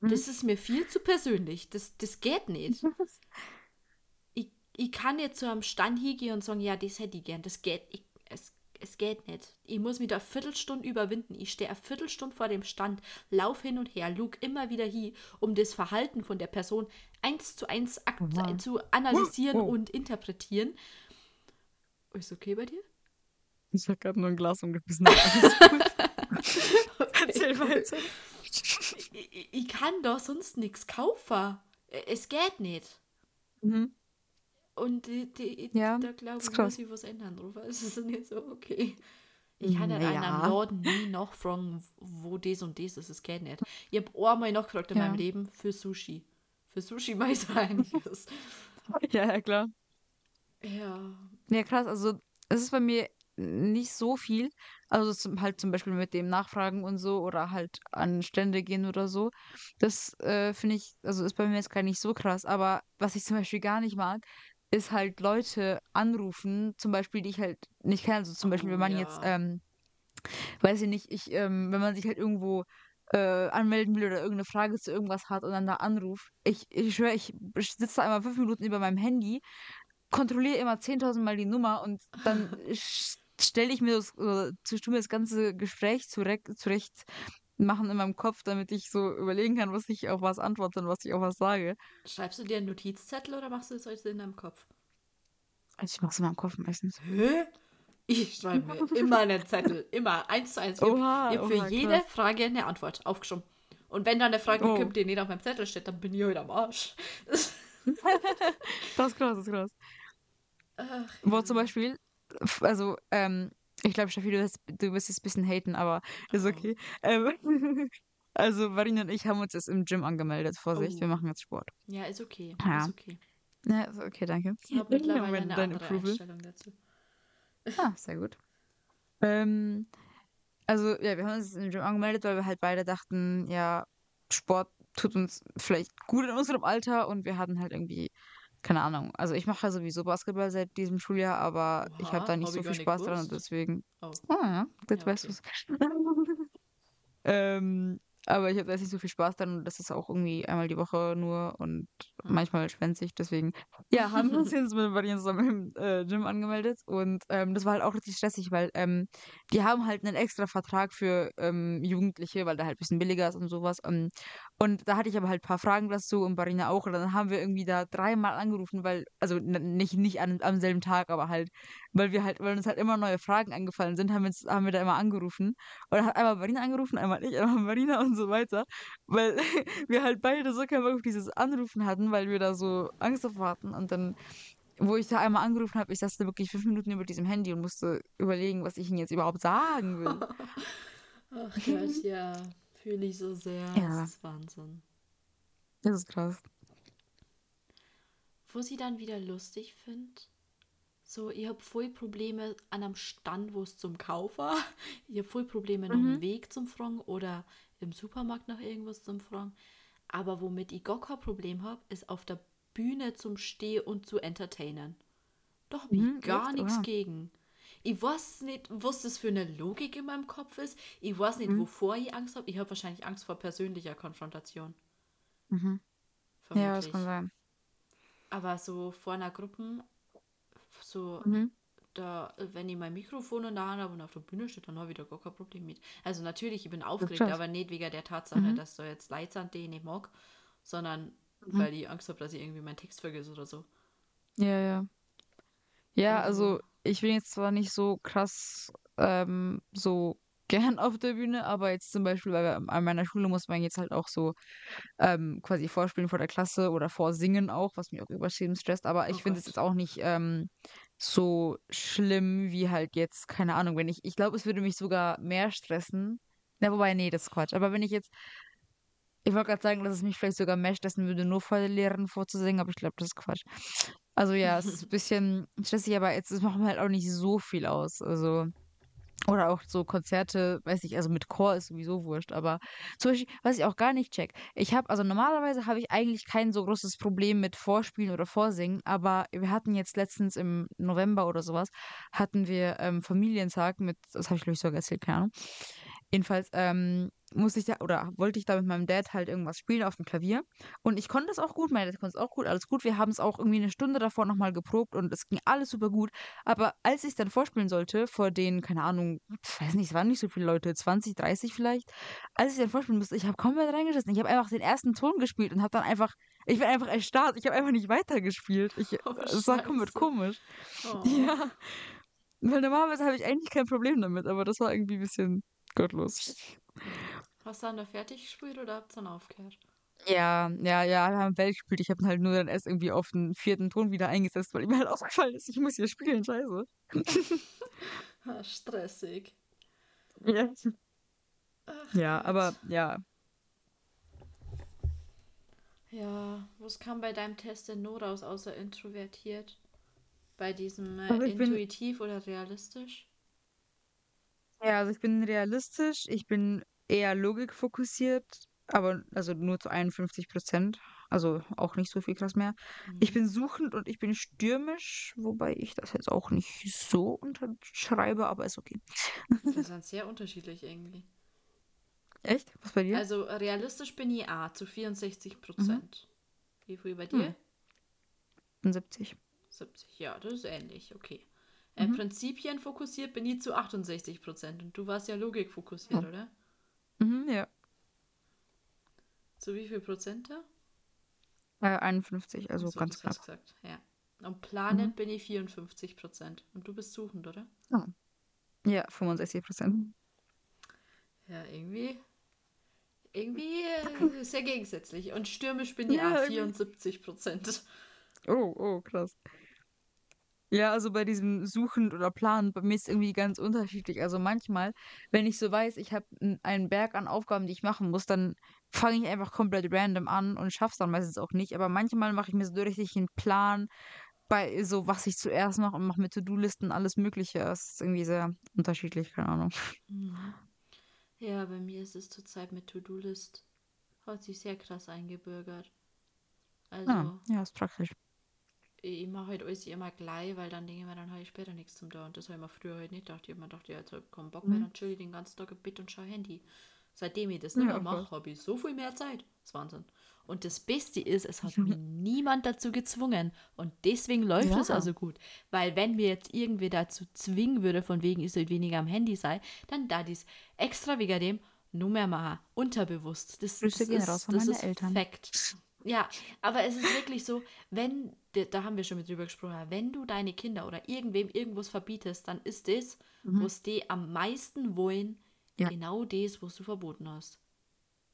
Speaker 1: Das ist mir viel zu persönlich. Das, das geht nicht. ich, ich kann jetzt zu einem Stand hingehen und sagen, ja, das hätte ich gern. Das geht, ich, es, geht nicht. Ich muss mich da Viertelstunde überwinden. Ich stehe eine Viertelstunde vor dem Stand, lauf hin und her, lug immer wieder hin, um das Verhalten von der Person eins zu eins
Speaker 2: Wow.
Speaker 1: zu analysieren
Speaker 2: Wow.
Speaker 1: und interpretieren. Ist okay bei dir?
Speaker 2: Ich habe gerade nur ein Glas umgebissen. Erzähl weiter.
Speaker 1: Ich, ich, ich kann doch sonst nichts kaufen. Es geht nicht.
Speaker 2: Mhm.
Speaker 1: Und die, die,
Speaker 2: Ja,
Speaker 1: da glaube ich, muss ich was ändern drauf. Es ist nicht so okay. Ich kann in
Speaker 2: Naja.
Speaker 1: einem Laden nie nachfragen, wo das und das ist. Es geht nicht. Ich habe einmal nachgefragt in
Speaker 2: Ja.
Speaker 1: meinem Leben für Sushi. Für Sushi mache ich einiges.
Speaker 2: Ja, ja, klar.
Speaker 1: ja.
Speaker 2: Ja, krass. Also, es ist bei mir nicht so viel. Also, zum, halt zum Beispiel mit dem Nachfragen und so oder halt an Stände gehen oder so. Das äh, finde ich, also ist bei mir jetzt gar nicht so krass. Aber was ich zum Beispiel gar nicht mag, ist halt Leute anrufen, zum Beispiel, die ich halt nicht kenne. Also, zum Beispiel,
Speaker 1: Oh,
Speaker 2: wenn man jetzt,
Speaker 1: ja.
Speaker 2: ähm, weiß ich nicht, ich, ähm, wenn man sich halt irgendwo äh, anmelden will oder irgendeine Frage zu irgendwas hat und dann da anruft. Ich, ich schwöre, ich sitze da einmal fünf Minuten über meinem Handy kontrolliere immer 10.000 Mal die Nummer und dann stelle ich mir das, mir das ganze Gespräch zurecht, zurecht machen in meinem Kopf, damit ich so überlegen kann, was ich auf was antworte und was ich auf was sage.
Speaker 1: Schreibst du dir einen Notizzettel oder machst du das heute in deinem Kopf?
Speaker 2: Also ich mache es in meinem Kopf meistens.
Speaker 1: Hä? Ich schreibe mir immer einen Zettel. Immer. Eins zu eins. Ich habe für jede krass. Frage eine Antwort aufgeschrieben. Und wenn dann eine Frage oh. kommt, die nicht auf meinem Zettel steht, dann bin ich heute am Arsch.
Speaker 2: das ist krass, das ist krass. Ach, Wo ja. zum Beispiel, also, ähm, ich glaube, Steffi, du, du wirst jetzt ein bisschen haten, aber ist oh. okay. Ähm, also, Marina und ich haben uns jetzt im Gym angemeldet. Vorsicht, oh. wir machen jetzt Sport.
Speaker 1: Ja, ist okay. Ja. Ist okay.
Speaker 2: Ja, ist okay, danke.
Speaker 1: Ich habe mittlerweile eine andere Approval. Einstellung dazu.
Speaker 2: Ah, sehr gut. ähm, also, ja, wir haben uns im Gym angemeldet, weil wir halt beide dachten, ja, Sport tut uns vielleicht gut in unserem Alter und wir hatten halt irgendwie, keine Ahnung. Also, ich mache ja sowieso Basketball seit diesem Schuljahr, aber Oha, ich habe da nicht hab so viel Spaß dran und deswegen. Oh, oh ja, jetzt ja, weißt okay. du ähm, aber ich habe da nicht so viel Spaß dran und das ist auch irgendwie einmal die Woche nur und hm. manchmal schwänzig. Deswegen, ja, haben wir uns jetzt mit Marien zusammen im äh, Gym angemeldet und ähm, das war halt auch richtig stressig, weil ähm, die haben halt einen extra Vertrag für ähm, Jugendliche, weil der halt ein bisschen billiger ist und sowas. Ähm, und da hatte ich aber halt ein paar Fragen dazu und Barina auch. Und dann haben wir irgendwie da dreimal angerufen, weil, also nicht, nicht an, am selben Tag, aber halt, weil wir halt, weil uns halt immer neue Fragen angefallen sind, haben wir, haben wir da immer angerufen. Dann hat einmal Barina angerufen, einmal ich, einmal Marina und so weiter. Weil wir halt beide so keinen Bock auf dieses Anrufen hatten, weil wir da so Angst davor hatten. Und dann wo ich da einmal angerufen habe, ich saß da wirklich fünf Minuten über diesem Handy und musste überlegen, was ich ihnen jetzt überhaupt sagen will.
Speaker 1: Ach Gott, ja. Fühle ich so sehr. Ja. Das ist Wahnsinn.
Speaker 2: Das ist krass.
Speaker 1: Wo sie dann wieder lustig findet. So, ich habe voll Probleme an einem Stand, wo es zum Kauf war. Ich habe voll Probleme mhm. noch im Weg zum Fragen oder im Supermarkt noch irgendwas zum Fragen. Aber womit ich gar kein Problem habe, ist auf der Bühne zum Stehen und zu entertainen. Da habe ich mhm, gar nichts gegen. Ich weiß nicht, was das für eine Logik in meinem Kopf ist. Ich weiß nicht, mhm. wovor ich Angst habe. Ich habe wahrscheinlich Angst vor persönlicher Konfrontation.
Speaker 2: Mhm. Ja, das kann sein.
Speaker 1: Aber so vor einer Gruppe, so mhm. da, wenn ich mein Mikrofon in der Hand habe und auf der Bühne steht, dann habe ich da gar kein Problem mit. Also natürlich, ich bin aufgeregt, aber nicht wegen der Tatsache, mhm. dass da jetzt Leute sind, die ich nicht mag, sondern mhm. weil ich Angst habe, dass ich irgendwie meinen Text vergesse oder so.
Speaker 2: Ja, ja. Ja, also ich bin jetzt zwar nicht so krass ähm, so gern auf der Bühne, aber jetzt zum Beispiel bei, an meiner Schule muss man jetzt halt auch so ähm, quasi vorspielen vor der Klasse oder vorsingen auch, was mich auch überschrieben stresst. Aber ich oh finde es jetzt auch nicht ähm, so schlimm wie halt jetzt, keine Ahnung, wenn ich, ich glaube, es würde mich sogar mehr stressen. Na, wobei, nee, das ist Quatsch. Aber wenn ich jetzt, ich wollte gerade sagen, dass es mich vielleicht sogar mehr stressen würde, nur vor der Lehrerin vorzusingen, aber ich glaube, das ist Quatsch. Also ja, es ist ein bisschen stressig, aber jetzt macht mir halt auch nicht so viel aus. Also. Oder auch so Konzerte, weiß ich, also mit Chor ist sowieso wurscht, aber zum Beispiel, was ich auch gar nicht check, ich habe, also normalerweise habe ich eigentlich kein so großes Problem mit Vorspielen oder Vorsingen, aber wir hatten jetzt letztens im November oder sowas, hatten wir ähm, Familientag mit, das habe ich glaube ich sogar erzählt, keine Ahnung. Jedenfalls ähm, musste ich da oder wollte ich da mit meinem Dad halt irgendwas spielen auf dem Klavier. Und ich konnte es auch gut, mein Dad konnte es auch gut, alles gut. Wir haben es auch irgendwie eine Stunde davor nochmal geprobt und es ging alles super gut. Aber als ich es dann vorspielen sollte, vor den, keine Ahnung, ich weiß nicht, es waren nicht so viele Leute, 20, 30 vielleicht, als ich dann vorspielen musste, ich habe komplett reingeschissen. Ich habe einfach den ersten Ton gespielt und habe dann einfach, ich bin einfach erstarrt. Ich habe einfach nicht weitergespielt. Ich, oh, es war komplett komisch. Oh. Ja. Weil normalerweise habe ich eigentlich kein Problem damit, aber das war irgendwie ein bisschen gottlos.
Speaker 1: Hast du dann da fertig gespielt oder habt ihr dann aufgehört?
Speaker 2: Ja, ja, ja, wir haben Welt gespielt. Ich habe halt nur dann erst irgendwie auf den vierten Ton wieder eingesetzt, weil mir halt aufgefallen ist, ich muss hier spielen, scheiße.
Speaker 1: Stressig.
Speaker 2: Ja. Ach, ja, Gott. aber ja.
Speaker 1: Ja, was kam bei deinem Test denn nur raus, außer introvertiert? Bei diesem äh, also intuitiv bin... oder realistisch?
Speaker 2: Ja, also ich bin realistisch, ich bin eher logikfokussiert, aber also nur zu 51 Prozent. Also auch nicht so viel krass mehr. Mhm. Ich bin suchend und ich bin stürmisch, wobei ich das jetzt auch nicht so unterschreibe, aber ist okay.
Speaker 1: Das sind sehr unterschiedlich irgendwie.
Speaker 2: Echt? Was bei dir?
Speaker 1: Also realistisch bin ich A zu 64 Prozent. Mhm. Wie viel bei dir?
Speaker 2: Hm. 70.
Speaker 1: 70, ja, das ist ähnlich, okay. Äh,
Speaker 2: Mhm.
Speaker 1: Prinzipien fokussiert bin ich zu 68% und du warst ja Logik fokussiert,
Speaker 2: Ja.
Speaker 1: oder?
Speaker 2: Mhm, ja.
Speaker 1: Zu wie viel Prozent da?
Speaker 2: Äh, 51, also
Speaker 1: so,
Speaker 2: ganz knapp.
Speaker 1: du gesagt, ja. Und Planet
Speaker 2: Mhm.
Speaker 1: bin ich 54% und du bist suchend, oder?
Speaker 2: Ja, 65 Prozent.
Speaker 1: Ja, irgendwie. Irgendwie äh, sehr gegensätzlich. Und stürmisch bin ich
Speaker 2: Ja,
Speaker 1: auch
Speaker 2: irgendwie.
Speaker 1: 74 Prozent.
Speaker 2: Oh, oh, krass. Ja, also bei diesem Suchen oder Planen, bei mir ist irgendwie ganz unterschiedlich. Also manchmal, wenn ich so weiß, ich habe einen Berg an Aufgaben, die ich machen muss, dann fange ich einfach komplett random an und schaff's dann meistens auch nicht. Aber manchmal mache ich mir so richtig einen Plan bei so, was ich zuerst mache und mache mir To-Do-Listen, alles Mögliche. Es ist irgendwie sehr unterschiedlich, keine Ahnung.
Speaker 1: Mhm. Ja, bei mir ist es zurzeit mit To-Do-List. Hat sich sehr krass eingebürgert. Also,
Speaker 2: Ah, ja, ist praktisch.
Speaker 1: Ich mache halt alles immer gleich, weil dann denke ich mir, dann habe ich später nichts zum da. Und das habe ich mir früher halt nicht gedacht. Ich habe mir gedacht, ja, jetzt hab ich keinen Bock mehr,
Speaker 2: Mhm.
Speaker 1: dann chill ich den ganzen Tag im Bett und schaue Handy. Seitdem ich das nicht
Speaker 2: Ja,
Speaker 1: mehr
Speaker 2: voll.
Speaker 1: mache, habe ich so viel mehr Zeit. Das ist Wahnsinn. Und das Beste ist, es hat mich niemand dazu gezwungen. Und deswegen läuft es
Speaker 2: Ja.
Speaker 1: also gut. Weil wenn mir jetzt irgendwie dazu zwingen würde, von wegen, ich soll weniger am Handy sein, dann da dies extra wegen dem nur mehr machen. Unterbewusst. Das, das ist, das ist
Speaker 2: Eltern.
Speaker 1: Fakt. Ja, aber es ist wirklich so, wenn, da- haben wir schon mit drüber gesprochen, wenn du deine Kinder oder irgendwem irgendwas verbietest, dann ist das, was die am meisten wollen,
Speaker 2: Mhm. Ja.
Speaker 1: genau das, was du verboten hast.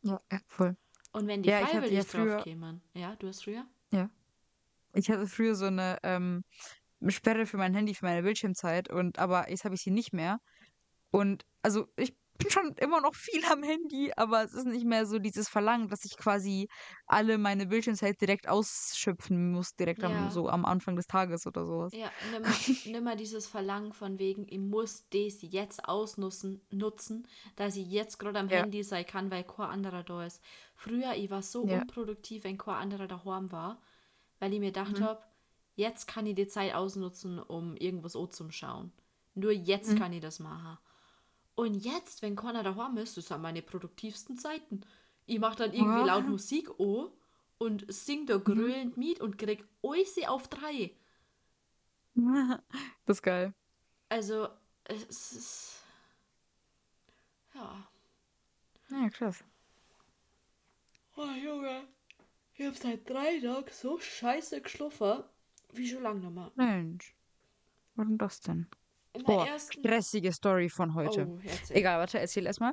Speaker 2: Ja, ja, voll.
Speaker 1: Und wenn die
Speaker 2: Ja,
Speaker 1: freiwillig
Speaker 2: ja früher-
Speaker 1: drauf kämen, ja, du hast früher?
Speaker 2: Ich hatte früher so eine ähm, Sperre für mein Handy, für meine Bildschirmzeit, und aber jetzt habe ich sie nicht mehr. Und also ich bin schon immer noch viel am Handy, aber es ist nicht mehr so dieses Verlangen, dass ich quasi alle meine Bildschirmzeit direkt ausschöpfen muss, direkt
Speaker 1: Ja.
Speaker 2: am, so am Anfang des Tages oder sowas.
Speaker 1: Ja, nimmer, nimmer dieses Verlangen von wegen, ich muss das jetzt ausnutzen, nutzen, dass ich jetzt gerade am
Speaker 2: Ja.
Speaker 1: Handy sein kann, weil kein anderer da ist. Früher, ich war so
Speaker 2: Ja.
Speaker 1: unproduktiv, wenn kein anderer daheim war, weil ich mir gedacht
Speaker 2: Mhm.
Speaker 1: habe, jetzt kann ich die Zeit ausnutzen, um irgendwas anzuschauen. Nur jetzt
Speaker 2: Mhm.
Speaker 1: kann ich das machen. Und jetzt, wenn keiner daheim ist, das sind meine produktivsten Zeiten. Ich mache dann irgendwie
Speaker 2: Ja.
Speaker 1: laut Musik an und sing da grölend mit und krieg alles auf drei.
Speaker 2: Das ist geil.
Speaker 1: Also, es ist. Ja.
Speaker 2: Ja, krass.
Speaker 1: Oh, Junge. Ich hab seit drei Tagen so scheiße geschlafen, wie schon lange mehr.
Speaker 2: Mensch. Warum das denn?
Speaker 1: In der
Speaker 2: Boah,
Speaker 1: ersten.
Speaker 2: stressige Story von heute.
Speaker 1: Oh.
Speaker 2: Egal, warte, erzähl erstmal.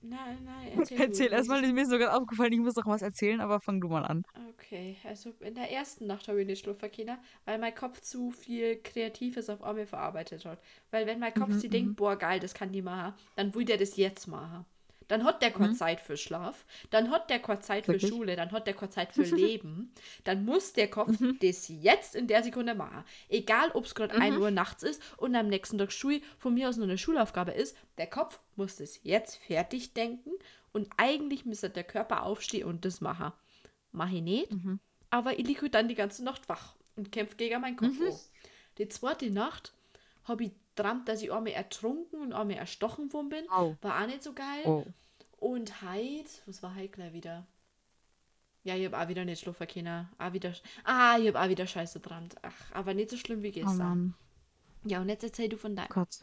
Speaker 1: Nein, nein, erzähl.
Speaker 2: Erzähl erstmal, mir ist sogar aufgefallen, ich muss noch was erzählen, aber fang du mal an.
Speaker 1: Okay, also in der ersten Nacht habe ich nicht schlafen können, weil mein Kopf zu viel Kreatives auf einmal verarbeitet hat. Weil wenn mein Kopf
Speaker 2: Mhm,
Speaker 1: sich denkt, boah, geil, das kann die machen, dann will der das jetzt machen. Dann hat der keine Zeit für Schlaf, dann hat der keine Zeit für
Speaker 2: Mhm. Wirklich?
Speaker 1: Schule, dann hat der keine Zeit für Leben. Dann muss der Kopf
Speaker 2: Mhm.
Speaker 1: das jetzt in der Sekunde machen. Egal, ob es gerade 1 Uhr nachts ist und am nächsten Tag Schule von mir aus nur eine Schulaufgabe ist, der Kopf muss das jetzt fertig denken und eigentlich müsste der Körper aufstehen und das machen. Mach ich nicht,
Speaker 2: Mhm.
Speaker 1: aber ich liege halt dann die ganze Nacht wach und kämpfe gegen meinen Kopf an. Die zweite Nacht habe ich geträumt, dass ich einmal ertrunken und einmal erstochen worden bin.
Speaker 2: Au.
Speaker 1: War auch nicht so geil.
Speaker 2: Oh.
Speaker 1: Und heute, was war heute gleich wieder? Ja, ich habe auch wieder nicht schlafen können. Auch wieder, ah, ich habe auch wieder Scheiße geträumt. Ach, aber nicht so schlimm wie
Speaker 2: Oh
Speaker 1: gestern.
Speaker 2: Mann,
Speaker 1: ja, und jetzt erzähl du von deinem.
Speaker 2: Gott.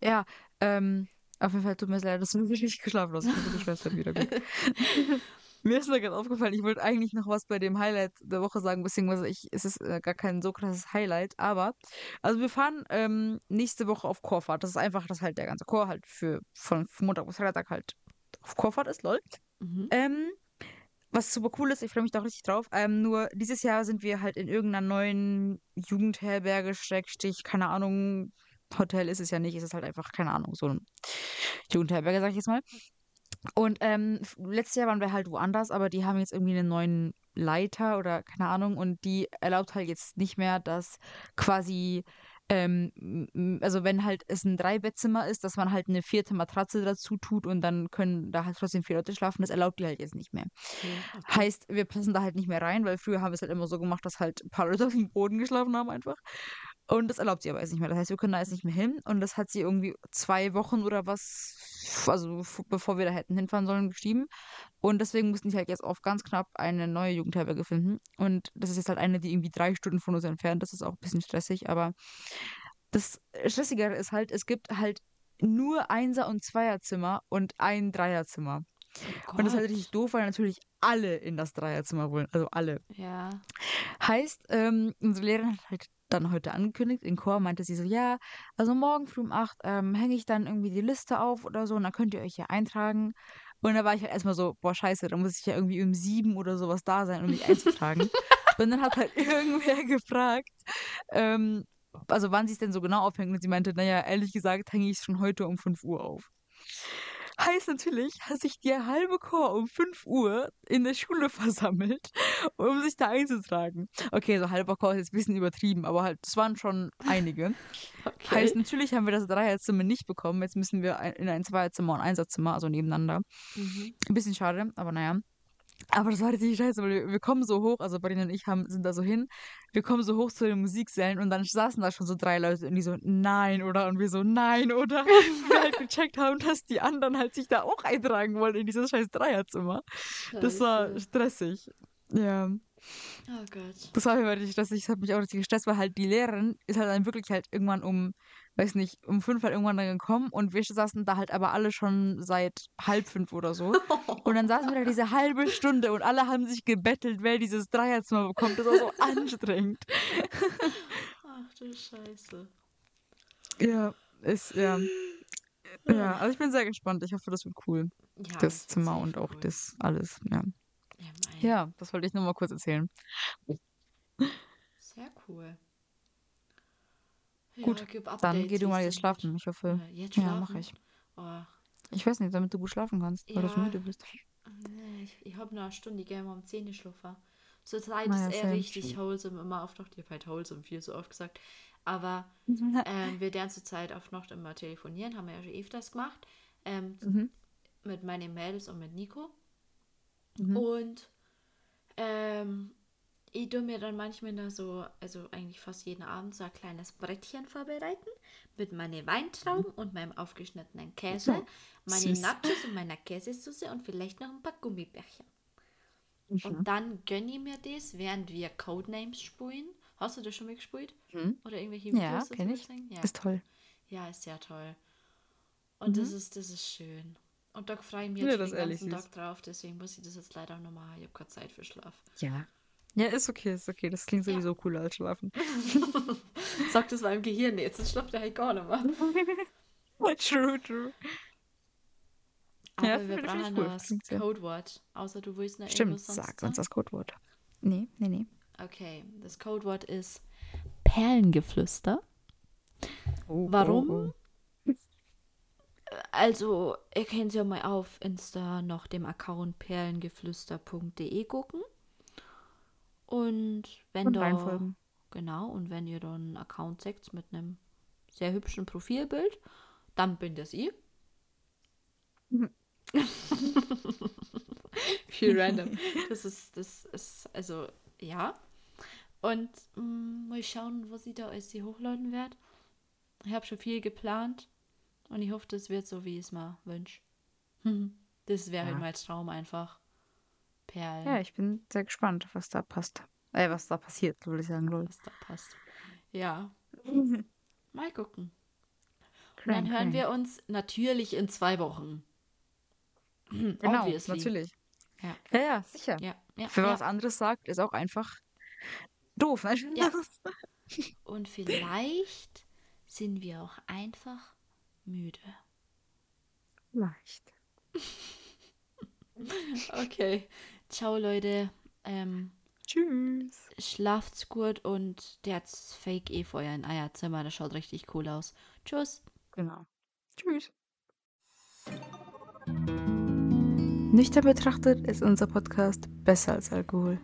Speaker 2: Ja, ähm, auf jeden Fall tut mir leid, dass du wirklich geschlafen hast. Ich dann wieder gut. Mir ist nur gerade aufgefallen, ich wollte eigentlich noch was bei dem Highlight der Woche sagen, beziehungsweise ich, es ist äh, gar kein so krasses Highlight, aber, also wir fahren ähm, nächste Woche auf Chorfahrt. Das ist einfach, dass halt der ganze Chor halt für, von Montag bis Freitag halt auf Chorfahrt ist, lol.
Speaker 1: Mhm.
Speaker 2: Ähm, was super cool ist, ich freue mich da auch richtig drauf. Ähm, nur dieses Jahr sind wir halt in irgendeiner neuen Jugendherberge, Schrägstich, keine Ahnung, Hotel ist es ja nicht, es ist halt einfach, keine Ahnung, so eine Jugendherberge, sag ich jetzt mal. Und ähm, letztes Jahr waren wir halt woanders, aber die haben jetzt irgendwie einen neuen Leiter oder keine Ahnung und die erlaubt halt jetzt nicht mehr, dass quasi, ähm, also wenn halt es ein Dreibettzimmer ist, dass man halt eine vierte Matratze dazu tut und dann können da halt trotzdem vier Leute schlafen, das erlaubt die halt jetzt nicht mehr.
Speaker 1: Okay, okay.
Speaker 2: Heißt, wir passen da halt nicht mehr rein, weil früher haben wir es halt immer so gemacht, dass halt ein paar Leute auf dem Boden geschlafen haben einfach. Und das erlaubt sie aber jetzt nicht mehr. Das heißt, wir können da jetzt nicht mehr hin. Und das hat sie irgendwie zwei Wochen oder was also bevor wir da hätten hinfahren sollen, geschrieben. Und deswegen mussten die halt jetzt auf ganz knapp eine neue Jugendherberge finden. Und das ist jetzt halt eine, die irgendwie drei Stunden von uns entfernt. Das ist auch ein bisschen stressig, aber das Stressigere ist halt, es gibt halt nur Einser- und Zweierzimmer und ein Dreierzimmer.
Speaker 1: Oh
Speaker 2: Und das ist halt richtig doof, weil natürlich alle in das Dreierzimmer wollen. Also alle.
Speaker 1: Ja.
Speaker 2: Heißt, ähm, unsere Lehrerin hat halt dann heute angekündigt, in Chor meinte sie so, ja, also morgen früh um 8 ähm, hänge ich dann irgendwie die Liste auf oder so und dann könnt ihr euch hier eintragen. Und da war ich halt erstmal so, boah, scheiße, da muss ich ja irgendwie um sieben oder sowas da sein, um mich einzutragen. und dann hat halt irgendwer gefragt, ähm, also wann sie es denn so genau aufhängt. Und sie meinte, naja, ehrlich gesagt, hänge ich es schon heute um 5 Uhr auf. Heißt natürlich, hat sich der halbe Chor um 5 Uhr in der Schule versammelt, um sich da einzutragen. Okay, so halber Chor ist jetzt ein bisschen übertrieben, aber halt, es waren schon einige.
Speaker 1: Okay.
Speaker 2: Heißt, natürlich haben wir das Dreierzimmer nicht bekommen. Jetzt müssen wir ein- in ein Zweierzimmer und Einsatzzimmer, also nebeneinander.
Speaker 1: Mhm.
Speaker 2: Ein bisschen schade, aber naja. Aber das war richtig scheiße, weil wir, wir kommen so hoch, also Barina und ich haben, sind da so hin, wir kommen so hoch zu den Musiksälen und dann saßen da schon so drei Leute und die so, nein, oder? Und wir so, nein, oder? Wir halt gecheckt haben, dass die anderen halt sich da auch eintragen wollen in dieses scheiß Dreierzimmer. Das war
Speaker 1: Scheiße.
Speaker 2: stressig. Ja,
Speaker 1: Oh Gott.
Speaker 2: das war richtig stressig. Das hat mich auch richtig gestresst, weil halt die Lehrerin ist halt dann wirklich halt irgendwann um, weiß nicht, um fünf halt irgendwann dann gekommen und wir saßen da halt aber alle schon seit halb fünf oder so. Und dann saßen wir da diese halbe Stunde und alle haben sich gebettelt, wer dieses Dreierzimmer bekommt. Das war so anstrengend.
Speaker 1: Ach du Scheiße.
Speaker 2: Ja, ist, ja. Ja, also ich bin sehr gespannt. Ich hoffe, das wird cool.
Speaker 1: Ja,
Speaker 2: das Zimmer und auch
Speaker 1: cool.
Speaker 2: das alles. Ja.
Speaker 1: Ja,
Speaker 2: ja, das wollte ich nur mal kurz erzählen.
Speaker 1: Sehr cool.
Speaker 2: Gut,
Speaker 1: ja,
Speaker 2: Dann geh du mal jetzt schlafen. Ich hoffe.
Speaker 1: Ja, jetzt
Speaker 2: Ja,
Speaker 1: schlafen?
Speaker 2: mache ich.
Speaker 1: Oh,
Speaker 2: Ich weiß nicht, damit du gut schlafen kannst, weil du so
Speaker 1: Ja.
Speaker 2: müde bist.
Speaker 1: nee, ich, ich habe noch eine Stunde, ich gehe mal um 10 Uhr schlafen. Zurzeit
Speaker 2: Naja,
Speaker 1: ist er richtig wholesome, immer auf Nacht. Ich habe halt wholesome viel so oft gesagt. Aber ähm, wir werden zurzeit auf Nacht immer telefonieren, haben wir ja schon öfters gemacht. Ähm,
Speaker 2: Mhm.
Speaker 1: mit meinen Mädels und mit Nico.
Speaker 2: Mhm.
Speaker 1: Und ähm, ich tue mir dann manchmal da so, also eigentlich fast jeden Abend so ein kleines Brettchen vorbereiten mit meinen Weintrauben und meinem aufgeschnittenen Käse, meine. Nachos und meiner Käsesoße und vielleicht noch ein paar Gummibärchen.
Speaker 2: Mhm.
Speaker 1: Und dann gönne ich mir das, während wir Codenames spielen. Hast du das schon mal gespielt?
Speaker 2: Mhm.
Speaker 1: Oder irgendwelche
Speaker 2: Ja,
Speaker 1: Videos dazu
Speaker 2: kenn ich.
Speaker 1: Ja.
Speaker 2: Ist toll.
Speaker 1: Ja, ist sehr toll. Und das
Speaker 2: Mhm.
Speaker 1: ist, das ist schön. Und da freue ich mich
Speaker 2: Ja,
Speaker 1: jetzt
Speaker 2: das
Speaker 1: den ganzen. Tag drauf, deswegen muss ich das jetzt leider auch noch machen. Ich habe keine Zeit für Schlaf.
Speaker 2: Ja. Ja, ist okay, ist okay. Das klingt
Speaker 1: Ja.
Speaker 2: sowieso cooler als schlafen.
Speaker 1: Sagt es meinem Gehirn jetzt, das schlaft er halt gar nicht mehr.
Speaker 2: true, true.
Speaker 1: Aber
Speaker 2: Ja,
Speaker 1: wir brauchen
Speaker 2: cool.
Speaker 1: noch das Codewort. Außer du willst noch
Speaker 2: Stimmt,
Speaker 1: sonst
Speaker 2: sag uns das Codewort. Nee, nee, nee.
Speaker 1: Okay, das Codewort ist Perlengeflüster.
Speaker 2: Oh,
Speaker 1: Warum?
Speaker 2: Oh,
Speaker 1: Also, ihr könnt ja mal auf Insta nach dem Account perlengeflüster.de gucken. Und wenn
Speaker 2: Und
Speaker 1: da. Genau, und wenn ihr dann einen Account seht mit einem sehr hübschen Profilbild, dann bin das ich.
Speaker 2: Mhm.
Speaker 1: Viel random. Das ist, das ist, also, ja. Und mm, mal schauen, was ich da als sie hochladen werde. Ich habe schon viel geplant und ich hoffe, das wird so, wie ich es mir wünsche. Das wäre halt
Speaker 2: Ja.
Speaker 1: mein Traum einfach. Perlen,
Speaker 2: Ja, ich bin sehr gespannt, was da passt. Äh, was da passiert, würde ich sagen, lol.
Speaker 1: was da passt. Ja, mal gucken. Und dann hören wir uns natürlich in zwei Wochen.
Speaker 2: Genau,
Speaker 1: Obviously.
Speaker 2: natürlich.
Speaker 1: Ja.
Speaker 2: Ja, ja, sicher.
Speaker 1: Ja, ja,
Speaker 2: Wer was anderes sagt, ist auch einfach doof. Ne?
Speaker 1: Ja. Und vielleicht sind wir auch einfach müde.
Speaker 2: Leicht.
Speaker 1: Okay. Ciao, Leute. Ähm,
Speaker 2: Tschüss.
Speaker 1: schlaft's gut und der hat's Fake Efeu in Eierzimmer. Das schaut richtig cool aus. Tschüss.
Speaker 2: Genau. Tschüss. Nüchtern betrachtet ist unser Podcast besser als Alkohol.